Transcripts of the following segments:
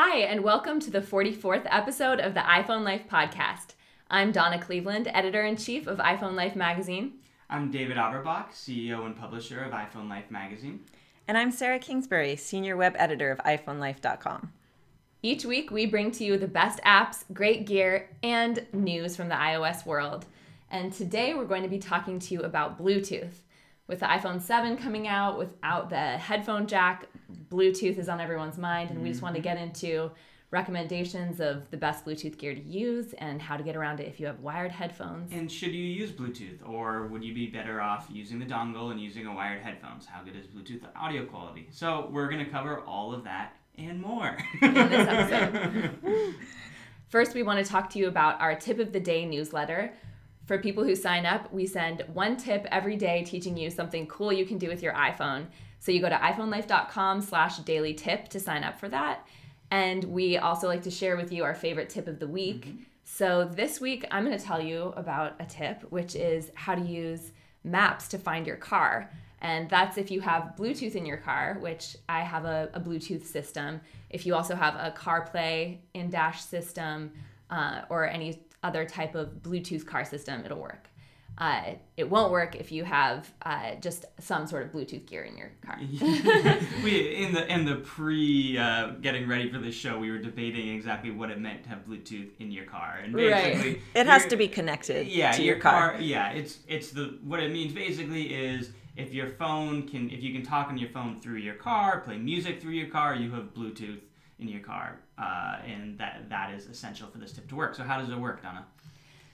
Hi, and welcome to the 44th episode of the iPhone Life podcast. I'm Donna Cleveland, editor in chief of iPhone Life magazine. I'm David Averbach, CEO and publisher of iPhone Life magazine. And I'm Sarah Kingsbury, senior web editor of iPhoneLife.com. Each week, we bring to you the best apps, great gear, and news from the iOS world. And today, we're going to be talking to you about Bluetooth. With the iPhone 7 coming out without the headphone jack, Bluetooth is on everyone's mind, and we just want to mm-hmm. get into recommendations of the best Bluetooth gear to use and how to get around it if you have wired headphones. And should you use Bluetooth, or would you be better off using the dongle and using a wired headphones? How good is Bluetooth audio quality? So, we're going to cover all of that and more in this episode. First, we want to talk to you about our tip of the day newsletter. For people who sign up, we send one tip every day teaching you something cool you can do with your iPhone. So you go to iPhoneLife.com slash daily tip to sign up for that. And we also like to share with you our favorite tip of the week. Mm-hmm. So this week, I'm going to tell you about a tip, which is how to use maps to find your car. And that's if you have Bluetooth in your car, which I have a, a Bluetooth system. If you also have a CarPlay in dash system uh, or any other type of Bluetooth car system, it'll work. Uh, it won't work if you have uh, just some sort of Bluetooth gear in your car. we in the in the pre uh, getting ready for this show, we were debating exactly what it meant to have Bluetooth in your car, and basically right. it has to be connected. Yeah, to your, your car. car. Yeah, it's it's the what it means basically is if your phone can if you can talk on your phone through your car, play music through your car, you have Bluetooth in your car, uh, and that that is essential for this tip to work. So how does it work, Donna?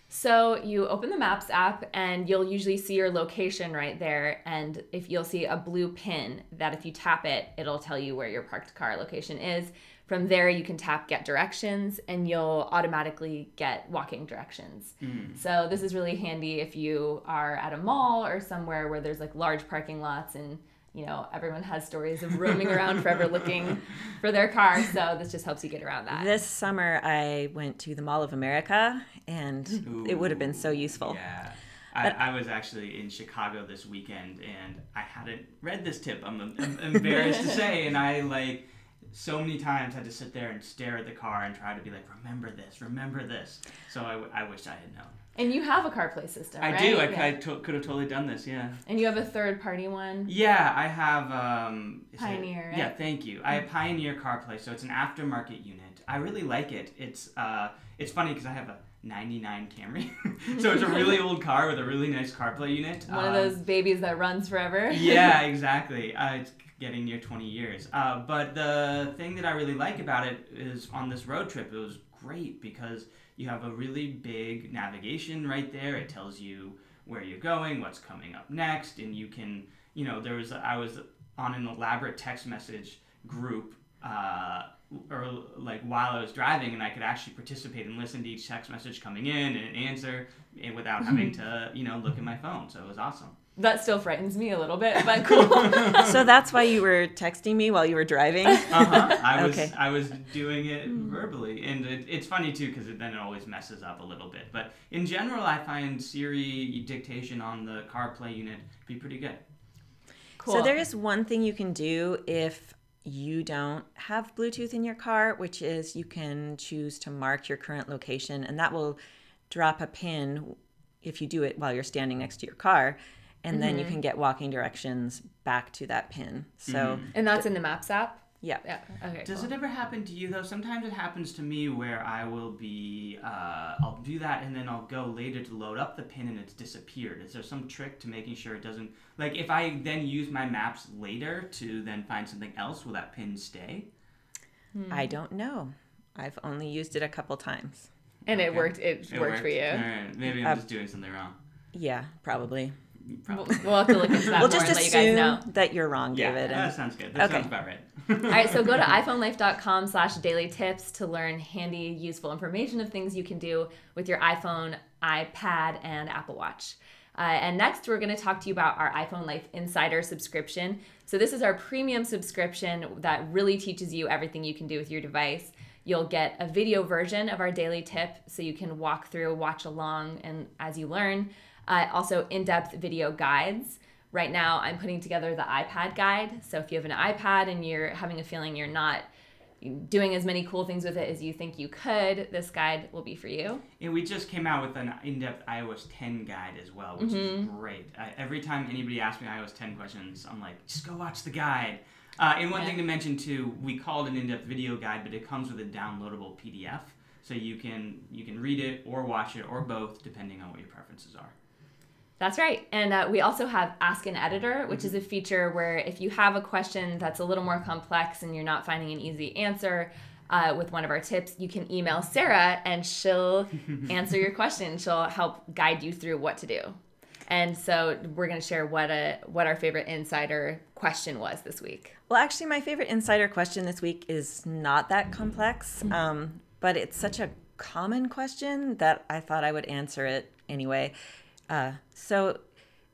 So you open the Maps app and you'll usually see your location right there. And if you'll see a blue pin that if you tap it, it'll tell you where your parked car location is. From there, you can tap get directions and you'll automatically get walking directions. Mm. So this is really handy if you are at a mall or somewhere where there's like large parking lots and you know, everyone has stories of roaming around forever looking for their car. So this just helps you get around that. This summer, I went to the Mall of America, and Ooh, it would have been so useful. Yeah. I, I, was actually in Chicago this weekend, and I hadn't read this tip. I'm, I'm embarrassed to say, and I like so many times had to sit there and stare at the car and try to be like, remember this, remember this. So I, I wish I had known. And you have a CarPlay system, I right? do. I, yeah. I to- could have totally done this. Yeah. And you have a third party one. Yeah, I have. Um, Pioneer. It, right? Yeah, thank you. I have Pioneer CarPlay, so it's an aftermarket unit. I really like it. It's uh, it's funny because I have a 99 Camry. so it's a really old car with a really nice CarPlay unit. One um, of those babies that runs forever. yeah, exactly. Uh, it's getting near 20 years. Uh, but the thing that I really like about it is on this road trip, it was great because you have a really big navigation right there. It tells you where you're going, what's coming up next, and you can, you know, there was I was on an elaborate text message group. Uh, or like while I was driving, and I could actually participate and listen to each text message coming in and answer, and without having to, you know, look at my phone. So it was awesome that still frightens me a little bit, but cool. so that's why you were texting me while you were driving. Uh huh. I was okay. I was doing it verbally, and it, it's funny too because then it always messes up a little bit. But in general, I find Siri dictation on the CarPlay unit to be pretty good. Cool. So there is one thing you can do if you don't have Bluetooth in your car, which is you can choose to mark your current location, and that will drop a pin if you do it while you're standing next to your car and mm-hmm. then you mm-hmm. can get walking directions back to that pin. So mm-hmm. and that's in the Maps app. Yeah. Yeah. Okay. Does cool. it ever happen to you though? Sometimes it happens to me where I will be, uh, I'll do that and then I'll go later to load up the pin and it's disappeared. Is there some trick to making sure it doesn't? Like if I then use my maps later to then find something else, will that pin stay? Hmm. I don't know. I've only used it a couple times. And okay. it worked. It, it worked, worked, for you. All right. Maybe I'm uh, just doing something wrong. Yeah, probably. Probably. We'll have to look into that we'll just and let you guys know. that you're wrong, yeah, David. that sounds good. That okay. sounds about right. All right, so go to iPhoneLife.com slash daily tips to learn handy, useful information of things you can do with your iPhone, iPad, and Apple Watch. Uh, and next, we're going to talk to you about our iPhone Life Insider subscription. So, this is our premium subscription that really teaches you everything you can do with your device. You'll get a video version of our daily tip so you can walk through, watch along, and as you learn, uh, also, in depth video guides. Right now, I'm putting together the iPad guide. So, if you have an iPad and you're having a feeling you're not doing as many cool things with it as you think you could, this guide will be for you. And we just came out with an in-depth iOS 10 guide as well, which mm-hmm. is great. I, every time anybody asks me iOS 10 questions, I'm like, just go watch the guide. Uh, and one yeah. thing to mention too, we call it an in-depth video guide, but it comes with a downloadable PDF, so you can you can read it or watch it or both, depending on what your preferences are. That's right. And uh, we also have Ask an Editor, which is a feature where if you have a question that's a little more complex and you're not finding an easy answer uh, with one of our tips, you can email Sarah and she'll answer your question. She'll help guide you through what to do. And so we're going to share what a what our favorite insider question was this week. Well, actually, my favorite insider question this week is not that complex, mm-hmm. um, but it's such a common question that I thought I would answer it anyway. Uh, so,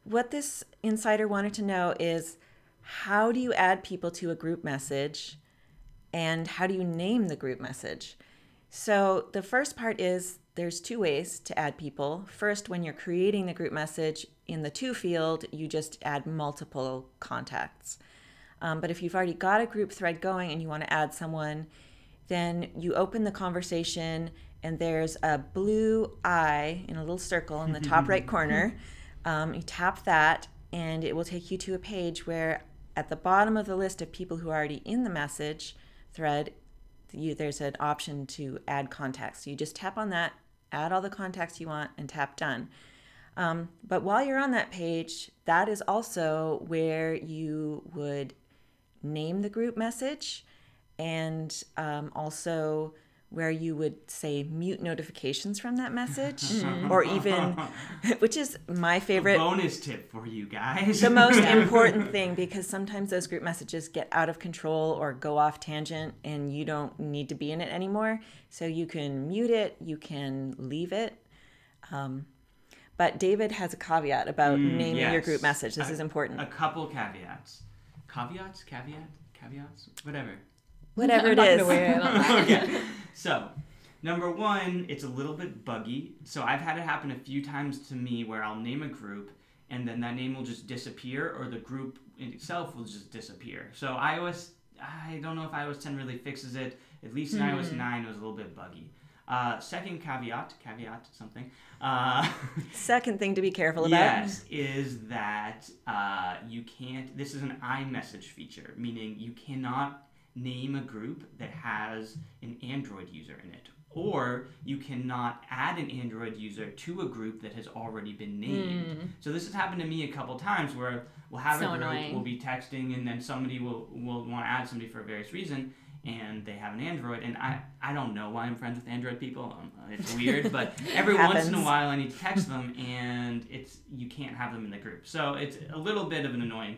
what this insider wanted to know is how do you add people to a group message and how do you name the group message? So, the first part is there's two ways to add people. First, when you're creating the group message in the to field, you just add multiple contacts. Um, but if you've already got a group thread going and you want to add someone, then you open the conversation and there's a blue eye in a little circle in the top right corner. Um, you tap that, and it will take you to a page where, at the bottom of the list of people who are already in the message thread, you, there's an option to add contacts. So you just tap on that, add all the contacts you want, and tap done. Um, but while you're on that page, that is also where you would name the group message and um, also where you would say mute notifications from that message or even which is my favorite A bonus tip for you guys. The most important thing because sometimes those group messages get out of control or go off tangent and you don't need to be in it anymore. So you can mute it you can leave it. Um, but david has a caveat about mm, naming yes. your group message. This a, is important. a couple caveats. Caveats? Caveat? Caveats? Whatever whatever it is. okay. So, number one, it's a little bit buggy. So I've had it happen a few times to me where I'll name a group and then that name will just disappear or the group itself will just disappear. So iOS, I don't know if iOS 10 really fixes it. At least in iOS hmm. 9 it was a little bit buggy. Uh, second caveat, caveat something. Uh, second thing to be careful about. Yes, is that uh, you can't. This is an iMessage feature, meaning you cannot name a group that has an Android user in it. Or you cannot add an Android user to a group that has already been named. Mm. So this has happened to me a couple times where we'll have so a group, annoying. we'll be texting, and then somebody will will want to add somebody for a various reason, and they have an Android, and I, I don't know why I'm friends with Android people. Um, it's weird, but every once in a while I need to text them, and it's you can't have them in the group. So it's a little bit of an annoying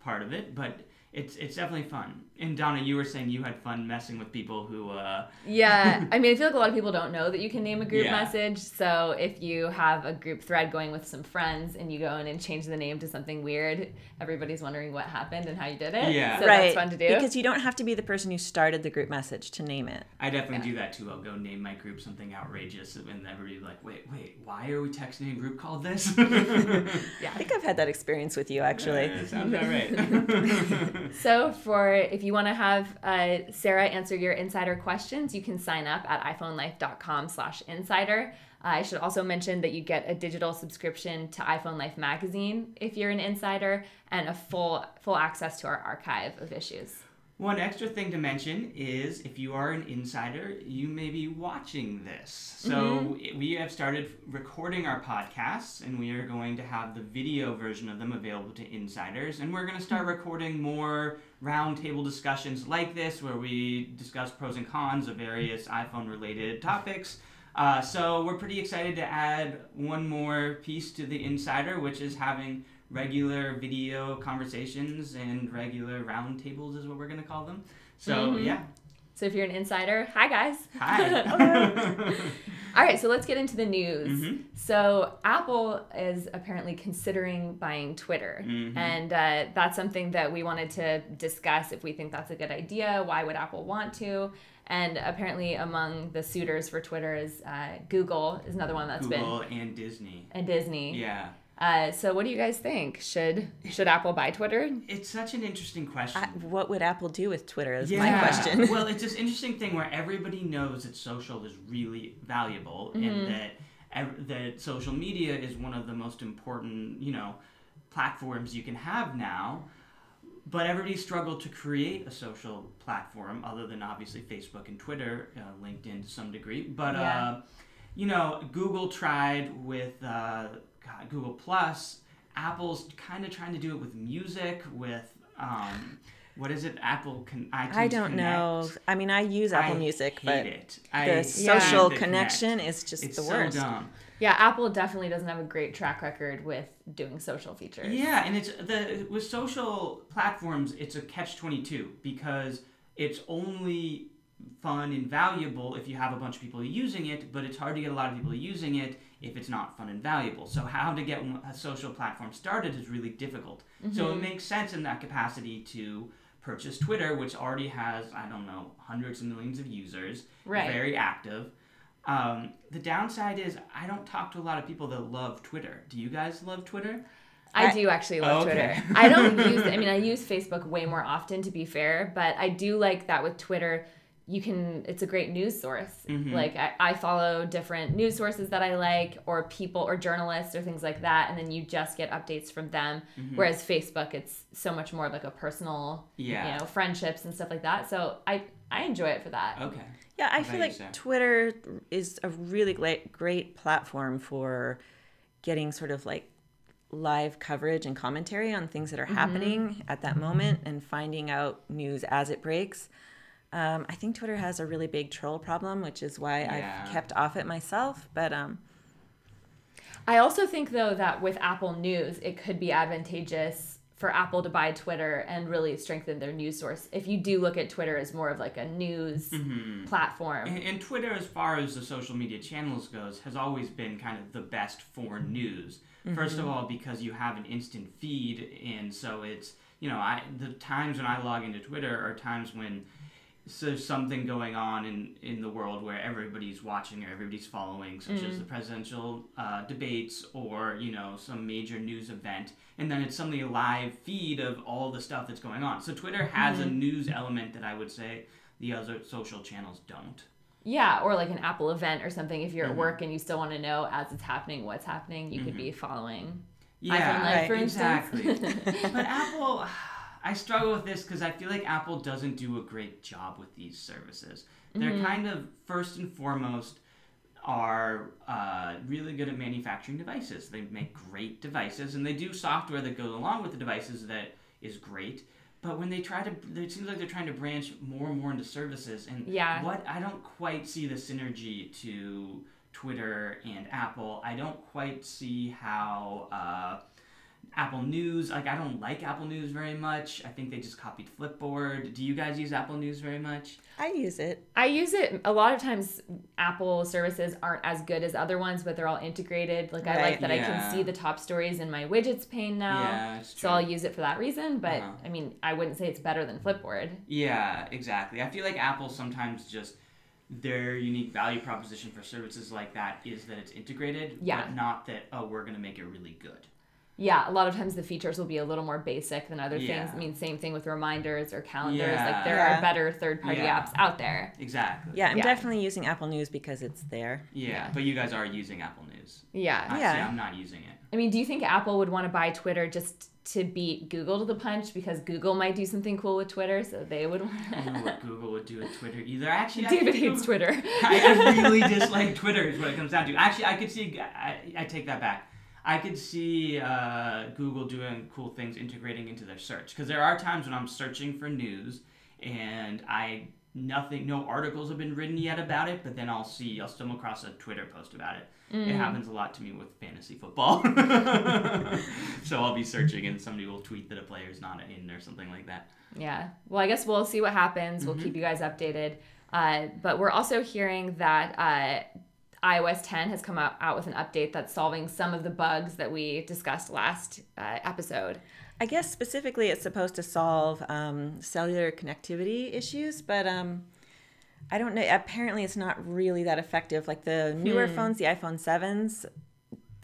part of it, but it's it's definitely fun. And Donna, you were saying you had fun messing with people who. Uh... Yeah, I mean, I feel like a lot of people don't know that you can name a group yeah. message. So if you have a group thread going with some friends and you go in and change the name to something weird, everybody's wondering what happened and how you did it. Yeah, so right. that's fun to do because you don't have to be the person who started the group message to name it. I definitely yeah. do that too. I'll go name my group something outrageous, and everybody's like, "Wait, wait, why are we texting a group called this?" yeah, I think I've had that experience with you actually. Uh, sounds about right. So for if you want to have uh, Sarah answer your insider questions, you can sign up at iPhoneLife.com slash insider. Uh, I should also mention that you get a digital subscription to iPhone Life magazine if you're an insider and a full full access to our archive of issues. One extra thing to mention is if you are an insider, you may be watching this. So mm-hmm. we have started recording our podcasts and we are going to have the video version of them available to insiders. And we're going to start mm-hmm. recording more roundtable discussions like this where we discuss pros and cons of various iPhone related topics. Uh, so we're pretty excited to add one more piece to the insider, which is having regular video conversations and regular roundtables is what we're going to call them. So, mm-hmm. yeah. So if you're an insider, hi guys. Hi. All right, so let's get into the news. Mm-hmm. So Apple is apparently considering buying Twitter, mm-hmm. and uh, that's something that we wanted to discuss. If we think that's a good idea, why would Apple want to? And apparently, among the suitors for Twitter is uh, Google is another one that's Google been Google and Disney and Disney. Yeah. Uh, so what do you guys think? Should should Apple buy Twitter? It's such an interesting question. I, what would Apple do with Twitter? Is my question. well, it's this interesting thing where everybody knows that social is really valuable Mm-hmm. and that that social media is one of the most important, you know, platforms you can have now. But everybody struggled to create a social platform other than obviously Facebook and Twitter, uh, LinkedIn to some degree. But Yeah. uh, you know, Google tried with uh, God, Google Plus. Apple's kind of trying to do it with music, with um, what is it? Apple can iTunes I don't know. I mean, I use Apple I Music, hate but it. I the hate social the connection Connect. is just It's the so worst. dumb. Yeah, Apple definitely doesn't have a great track record with doing social features. Yeah, and it's the with social platforms, it's a catch twenty two because it's only fun and valuable if you have a bunch of people using it, but it's hard to get a lot of people using it if it's not fun and valuable. So how to get a social platform started is really difficult. So it makes sense in that capacity to purchase Twitter, which already has I don't know hundreds of millions of users, Right. very active. Um, the downside is I don't talk to a lot of people that love Twitter. Do you guys love Twitter? I I- do actually love Oh, okay. Twitter. I don't use I mean I use Facebook way more often to be fair, but I do like that with Twitter you can it's a great news source. Mhm. Like I, I follow different news sources that I like or people or journalists or things like that and then you just get updates from them. Mm-hmm. Whereas Facebook it's so much more of like a personal Yeah. you know, friendships and stuff like that. So I I enjoy it for that. Okay. Yeah, I What feel like Sarah? Twitter is a really great, great platform for getting sort of like live coverage and commentary on things that are happening at that moment and finding out news as it breaks. Um, I think Twitter has a really big troll problem, which is why Yeah. I've kept off it myself. But um, I also think though that with Apple News, it could be advantageous for Apple to buy Twitter and really strengthen their news source. If you do look at Twitter as more of like a news platform. And, and Twitter, as far as the social media channels goes, has always been kind of the best for news. First of all, because you have an instant feed, and so it's you know I the times when I log into Twitter are times when so something going on in, in the world where everybody's watching or everybody's following, such as mm. the presidential uh, debates or you know some major news event, and then it's suddenly a live feed of all the stuff that's going on. So Twitter has a mm. news element that I would say the other social channels don't. Yeah, or like an Apple event or something. If you're at mm-hmm. work and you still want to know as it's happening what's happening, you could mm-hmm. be folling iPhone Life, for exactly. instance. but Apple, I struggle with this because I feel like Apple doesn't do a great job with these services. They're Mm-hmm. kind of first and foremost are uh, really good at manufacturing devices. They make great devices, and they do software that goes along with the devices that is great. But when they try to, it seems like they're trying to branch more and more into services, and Yeah. what I don't quite see the synergy to Twitter and Apple. I don't quite see how uh, Apple News. Like I don't like Apple News very much. I think they just copied Flipboard. Do you guys use Apple News very much? I use it. I use it a lot of times. Apple services aren't as good as other ones, but they're all integrated. Like I like Right. that I can see the top stories in my widgets pane now. Yeah, it's So. I'll use it for that reason. But Uh-huh. I mean, I wouldn't say it's better than Flipboard. Yeah, exactly. I feel like Apple sometimes just their unique value proposition for services like that is that it's integrated, Yeah. but not that oh we're gonna make it really good. Yeah, a lot of times the features will be a little more basic than other Yeah. things. I mean, same thing with reminders or calendars. Yeah. Like there Yeah. are better third-party Yeah. apps out there. Exactly. Yeah, I'm Yeah. definitely using Apple News because it's there. Yeah, Yeah. but you guys are using Apple News. Yeah. I, Yeah. See, I'm not using it. I mean, do you think Apple would want to buy Twitter just to beat Google to the punch because Google might do something cool with Twitter, so they would. Want to. I don't know what Google would do with Twitter either. Actually, David think hates Twitter. I, I really dislike Twitter. Is what it comes down to. Actually, I could see. I, I take that back. I could see uh, Google doing cool things, integrating into their search. Because there are times when I'm searching for news, and I nothing, no articles have been written yet about it. But then I'll see, I'll stumble across a Twitter post about it. Mm. It happens a lot to me with fantasy football. so I'll be searching, and somebody will tweet that a player's not in or something like that. Yeah. Well, I guess we'll see what happens. We'll keep you guys updated. Uh, but we're also hearing that uh, iOS 10 has come out, out with an update that's solving some of the bugs that we discussed last uh, episode. I guess specifically it's supposed to solve um, cellular connectivity issues, but um, I don't know. Apparently, it's not really that effective. Like the newer phones, the iPhone 7s,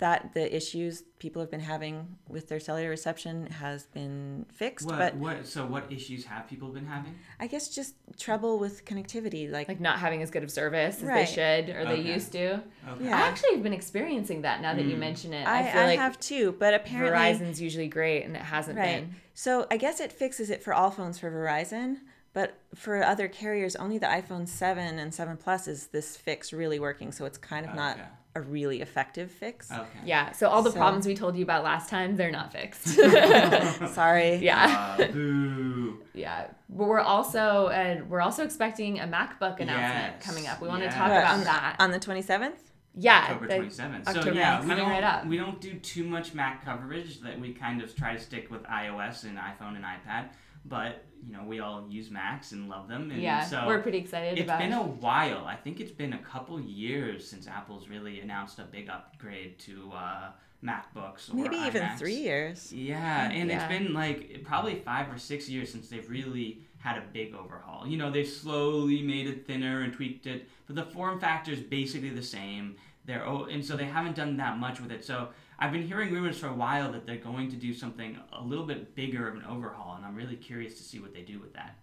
that the issues people have been having with their cellular reception has been fixed. What, but what? So what issues have people been having? I guess just trouble with connectivity, like, Like not having as good of service as they should or they used to. Okay. Yeah. I actually have been experiencing that now that you Mm. mention it. I, I feel I like have too. But apparently, Verizon's usually great and it hasn't right. been. So I guess it fixes it for all phones for Verizon, but for other carriers, only the iPhone 7 and 7 Plus is this fix really working. So it's kind of not Okay. A really effective fix. Okay. Yeah. So all the So- problems we told you about last time, they're not fixed. Sorry. yeah. Uh, boo. Yeah. But we're also and we're also expecting a MacBook announcement Yes, coming up. We want yes. to talk about on, that. on the 27th? yeah. October twenty seventh. So yeah, is we coming don't right up. we don't do too much Mac coverage. That we kind of try to stick with iOS and iPhone and iPad. But you know, we all use Macs and love them. And yeah. so we're pretty excited It's about been it. a while. I think it's been a couple years since Apple's really announced a big upgrade to uh, MacBooks or Maybe even iMacs. three years. Yeah, and Yeah. it's been like probably five or six years since they've really had a big overhaul. You know, they've slowly made it thinner and tweaked it, but the form factor is basically the same. They're oh, and so they haven't done that much with it. So I've been hearing rumors for a while that they're going to do something a little bit bigger of an overhaul, and I'm really curious to see what they do with that.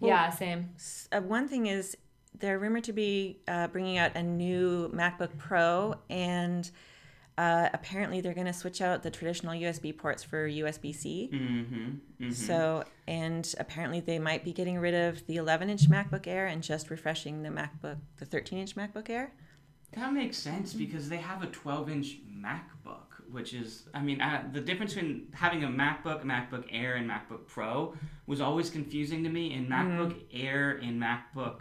yeah, same. Uh, one thing is, they're rumored to be uh, bringing out a new MacBook Pro, and uh, apparently they're going to switch out the traditional USB ports for USB C. Mm-hmm. mm-hmm. So, and apparently they might be getting rid of the 11 inch MacBook Air and just refreshing the MacBook, the 13 inch MacBook Air. That makes sense because they have a 12 inch MacBook, which is, I mean, uh, the difference between having a MacBook, MacBook Air, and MacBook Pro was always confusing to me. And MacBook Air and MacBook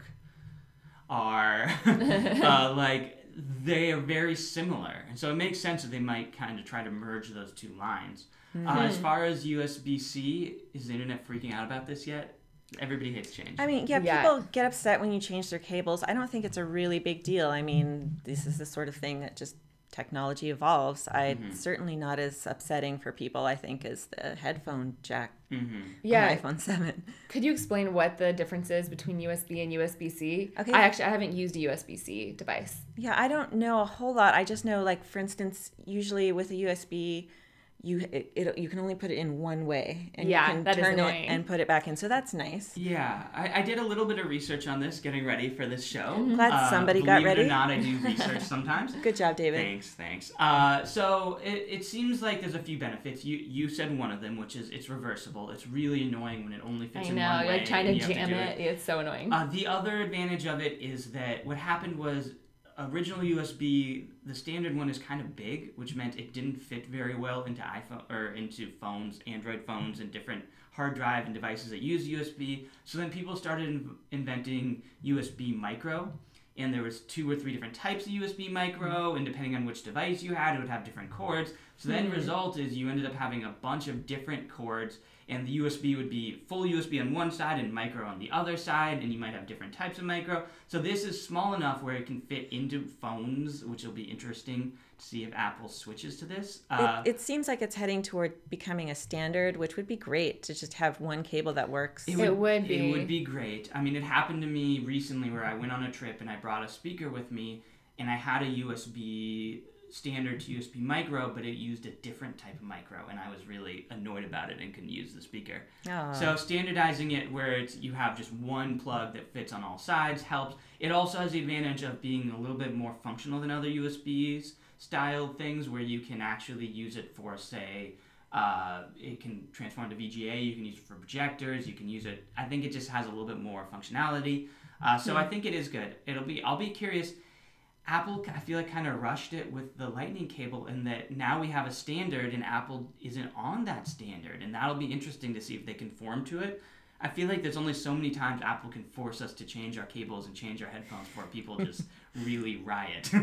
are uh, like, they are very similar. And so it makes sense that they might kind of try to merge those two lines. Uh, as far as USB C, is the internet freaking out about this yet? Everybody hates change. I mean, yeah, Yeah. people get upset when you change their cables. I don't think it's a really big deal. I mean, this is the sort of thing that just technology evolves. I Mm-hmm. certainly not as upsetting for people, I think, as the headphone jack mm-hmm. Yeah. on iPhone 7. Could you explain what the difference is between USB and USB C? Okay. I actually I haven't used a USB C device. Yeah, I don't know a whole lot. I just know, like, for instance, usually with a USB, you it, it you can only put it in one way, and Yeah, you can that is turn it annoying. and put it back in. So that's nice. Yeah, I, I did a little bit of research on this, getting ready for this show. Glad Uh, somebody got ready. believe it or not, I do research sometimes. Good job, David. Thanks, thanks. Uh, so it, it seems like there's a few benefits. You you said one of them, which is it's reversible. It's really annoying when it only fits I in know, one you're way. like trying to you have jam do it. It's so annoying. Uh, the other advantage of it is that what happened was original USB, the standard one is kind of big, which meant it didn't fit very well into iPhone or into phones, Android phones, and different hard drive and devices that use USB. So then people started in- inventing USB micro, and there was two or three different types of USB micro, and depending on which device you had, it would have different cords. So the end result is you ended up having a bunch of different cords, and the USB would be full USB on one side and micro on the other side, and you might have different types of micro. So this is small enough where it can fit into phones, which will be interesting to see if Apple switches to this. Uh, it, it seems like it's heading toward becoming a standard, which would be great to just have one cable that works. It would It be. would be great. I mean, it happened to me recently where I went on a trip and I brought a speaker with me, and I had a USB standard to USB micro, but it used a different type of micro, and I was really annoyed about it and couldn't use the speaker. So standardizing it where it's you have just one plug that fits on all sides helps. It also has the advantage of being a little bit more functional than other USBs style things where you can actually use it for say uh, it can transform to VGA. You can use it for projectors. You can use it. I think it just has a little bit more functionality. Uh, so I think it is good. It'll be. I'll be curious. Apple, I feel like, kind of rushed it with the Lightning cable, and that now we have a standard, and Apple isn't on that standard, and that'll be interesting to see if they conform to it. I feel like there's only so many times Apple can force us to change our cables and change our headphones before people just really riot. I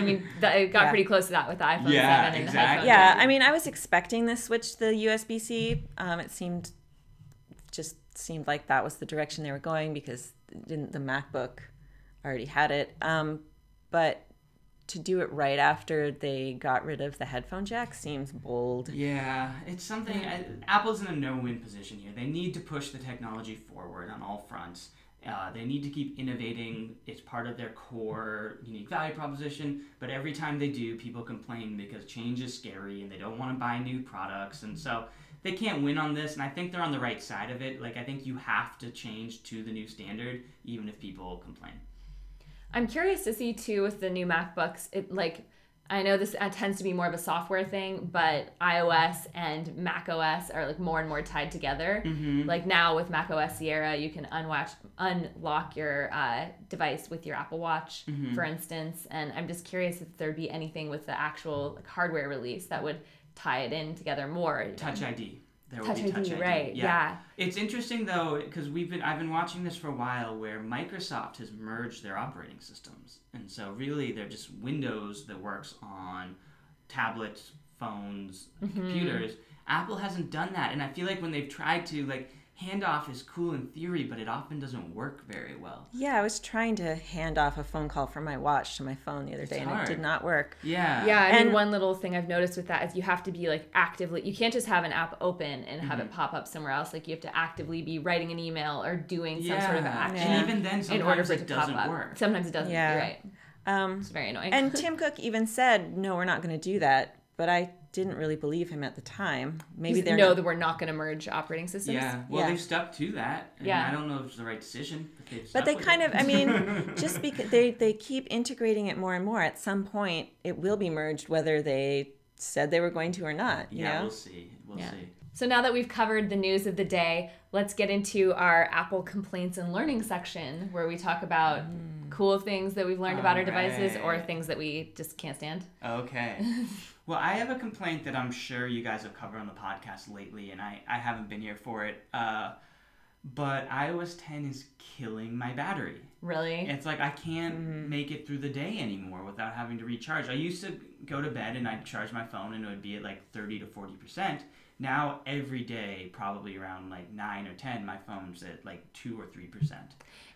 mean, th- it got Yeah. pretty close to that with the iPhone Yeah, 7 and exactly. the headphones. yeah, I mean, I was expecting this switch to the USB C. Um, it seemed just seemed like that was the direction they were going because didn't the MacBook already had it. Um, but to do it right after they got rid of the headphone jack seems bold. Yeah, it's something. I, Apple's in a no-win position here. They need to push the technology forward on all fronts. Uh, they need to keep innovating. It's part of their core unique value proposition. But every time they do, people complain because change is scary and they don't want to buy new products. And so they can't win on this. And I think they're on the right side of it. Like, I think you have to change to the new standard, even if people complain. I'm curious to see too with the new MacBooks. It like I know this uh, tends to be more of a software thing, but iOS and Mac OS are like more and more tied together. Mm-hmm. Like now with Mac OS Sierra, you can unwatch unlock your uh, device with your Apple Watch, Mhm. for instance. And I'm just curious if there'd be anything with the actual like, hardware release that would tie it in together more. Touch ID. There will Touch be ID, Touch ID. right? Yeah. It's interesting though because we've been I've been watching this for a while where Microsoft has merged their operating systems, and so really they're just Windows that works on tablets, phones, Mm-hmm. computers. Apple hasn't done that, and I feel like when they've tried to like handoff is cool in theory, but it often doesn't work very well. Yeah, I was trying to hand off a phone call from my watch to my phone the other day, and it did not work. Yeah. Yeah, I mean, And- one little thing I've noticed with that is you have to be like actively. You can't just have an app open and have Mm-hmm. it pop up somewhere else. Like you have to actively be writing an email or doing some sort of action And even then, in order sometimes for it it to pop doesn't up. work. Sometimes it doesn't. Yeah. Right. Um, It's very annoying. and Tim Cook even said, "No, we're not going to do that." But I didn't really believe him at the time. Maybe they're know that we're not going to merge operating systems. Yeah. Well, Yeah. they've stuck to that. And Yeah. I don't know if it's the right decision. But, they've But stuck they with kind it. of, I mean, just because they, they keep integrating it more and more, at some point it will be merged, whether they said they were going to or not. You Yeah, know? we'll see. We'll Yeah. see. So now that we've covered the news of the day, let's get into our Apple complaints and learning section where we talk about mm. cool things that we've learned about our devices or things that we just can't stand. Okay. well, I have a complaint that I'm sure you guys have covered on the podcast lately, and I, I haven't been here for it. Uh, but iOS 10 is killing my battery. Really? It's like I can't Mm-hmm. make it through the day anymore without having to recharge. I used to go to bed and I'd charge my phone and it would be at like 30 to 40%. Now, every day, probably around like 9 or 10, my phone's at like 2 or 3%.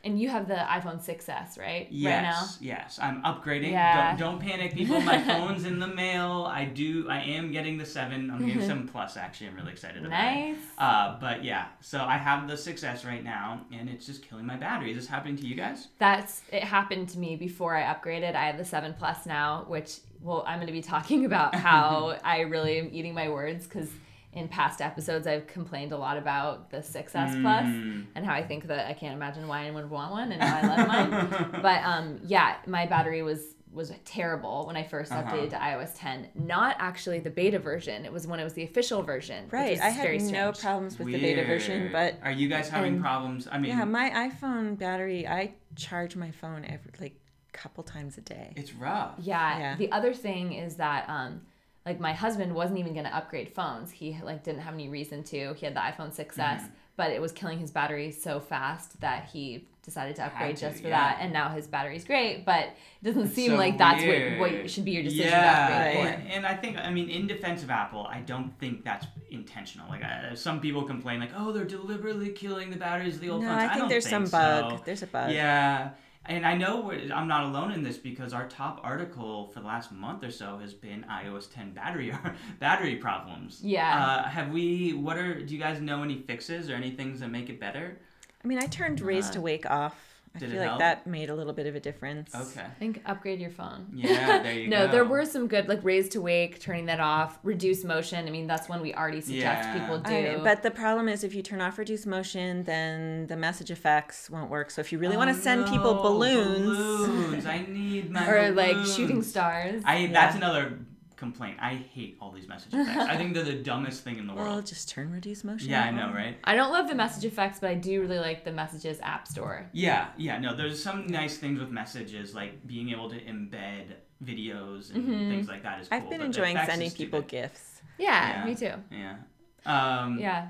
And you have the iPhone 6S, right? Yes, Right now? yes, I'm upgrading. Yeah. Don't, don't panic, people. My phone's in the mail. I do. I am getting the seven. I'm getting seven plus. Actually, I'm really excited about it. Nice. Uh, but yeah, so I have the 6S right now, and it's just killing my battery. Is this happening to you guys? That's it happened to me before I upgraded. I have the 7 Plus now, which well, I'm going to be talking about how I really am eating my words cuz in past episodes I've complained a lot about the 6S Plus Mm. and how I think that I can't imagine why anyone would want one and now I love mine. But um yeah, my battery was was terrible when I 1st Uh-huh. updated to iOS 10. Not actually the beta version. It was when it was the official version. which Right. was I had very no problems with the beta version, but are you guys having and- problems? I mean, yeah, my iPhone battery, I charge my phone every like couple times a day. it's rough. Yeah. Yeah. The other thing is that um like my husband wasn't even going to upgrade phones. He like didn't have any reason to. He had the iPhone 6s, Mm-hmm. but it was killing his battery so fast that he decided to upgrade to, just for yeah. that and now his battery's great, but it doesn't It's seem so like that's weird. what what should be your decision yeah, to upgrade for. and, and I think I mean in defense of Apple, I don't think that's intentional. Like uh, some people complain, like, oh, they're deliberately killing the batteries of the old No, phones. I think don't there's some so. bug. There's a bug. Yeah. And I know I'm not alone in this because our top article for the last month or so has been iOS 10 battery battery problems. Yeah. Uh, have we? What are? Do you guys know any fixes or any things that make it better? I mean, I turned Raise Uh, to Wake off. I feel it like help? that made a little bit of a difference. Okay. I think upgrade your phone. Yeah. There you no, go. No, there were some good like raise to wake, turning that off, reduce motion. I mean, that's one we already suggest Yeah. people do. I- but the problem is if you turn off reduce motion, then the message effects won't work. So if you really want Oh, to send people oh, balloons, Balloons. I need my. or like shooting stars. I. That's another complaint. I hate all these message effects. I think they're the dumbest thing in the world. well, world. just turn reduce motion. Yeah, I know, right? I don't love the message effects, but I do really like the messages app store. Yeah, yeah, no, there's some nice things with messages, like being able to embed videos and Mhm. things like that is cool. I've been but the enjoying effects sending people gifts. Yeah, Yeah. me too. Yeah. Um, Yeah.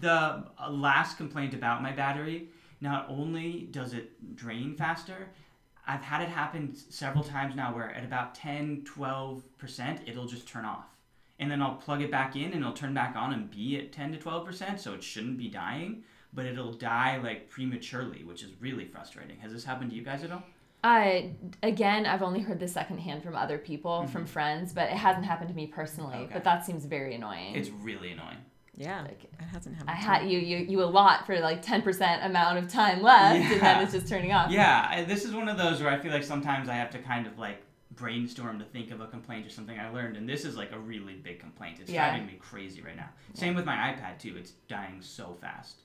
The uh, last complaint about my battery, not only does it drain faster, I've had it happen several times now where at about 10, 12%, it'll just turn off. And then I'll plug it back in and it'll turn back on and be at 10 to 12%, so it shouldn't be dying, but it'll die like prematurely, which is really frustrating. Has this happened to you guys at all? Uh, again, I've only heard this secondhand from other people, from friends, but it hasn't happened to me personally. Mm-hmm. Okay. But that seems very annoying. It's really annoying. Yeah, Like, it hasn't happened. I had me. you you you allot for like ten percent amount of time left, and then Yeah. it's just turning off. Yeah, I, this is one of those where I feel like sometimes I have to kind of like brainstorm to think of a complaint or something I learned, and this is like a really big complaint. It's Yeah. driving me crazy right now. Same with my iPad too. It's dying so fast.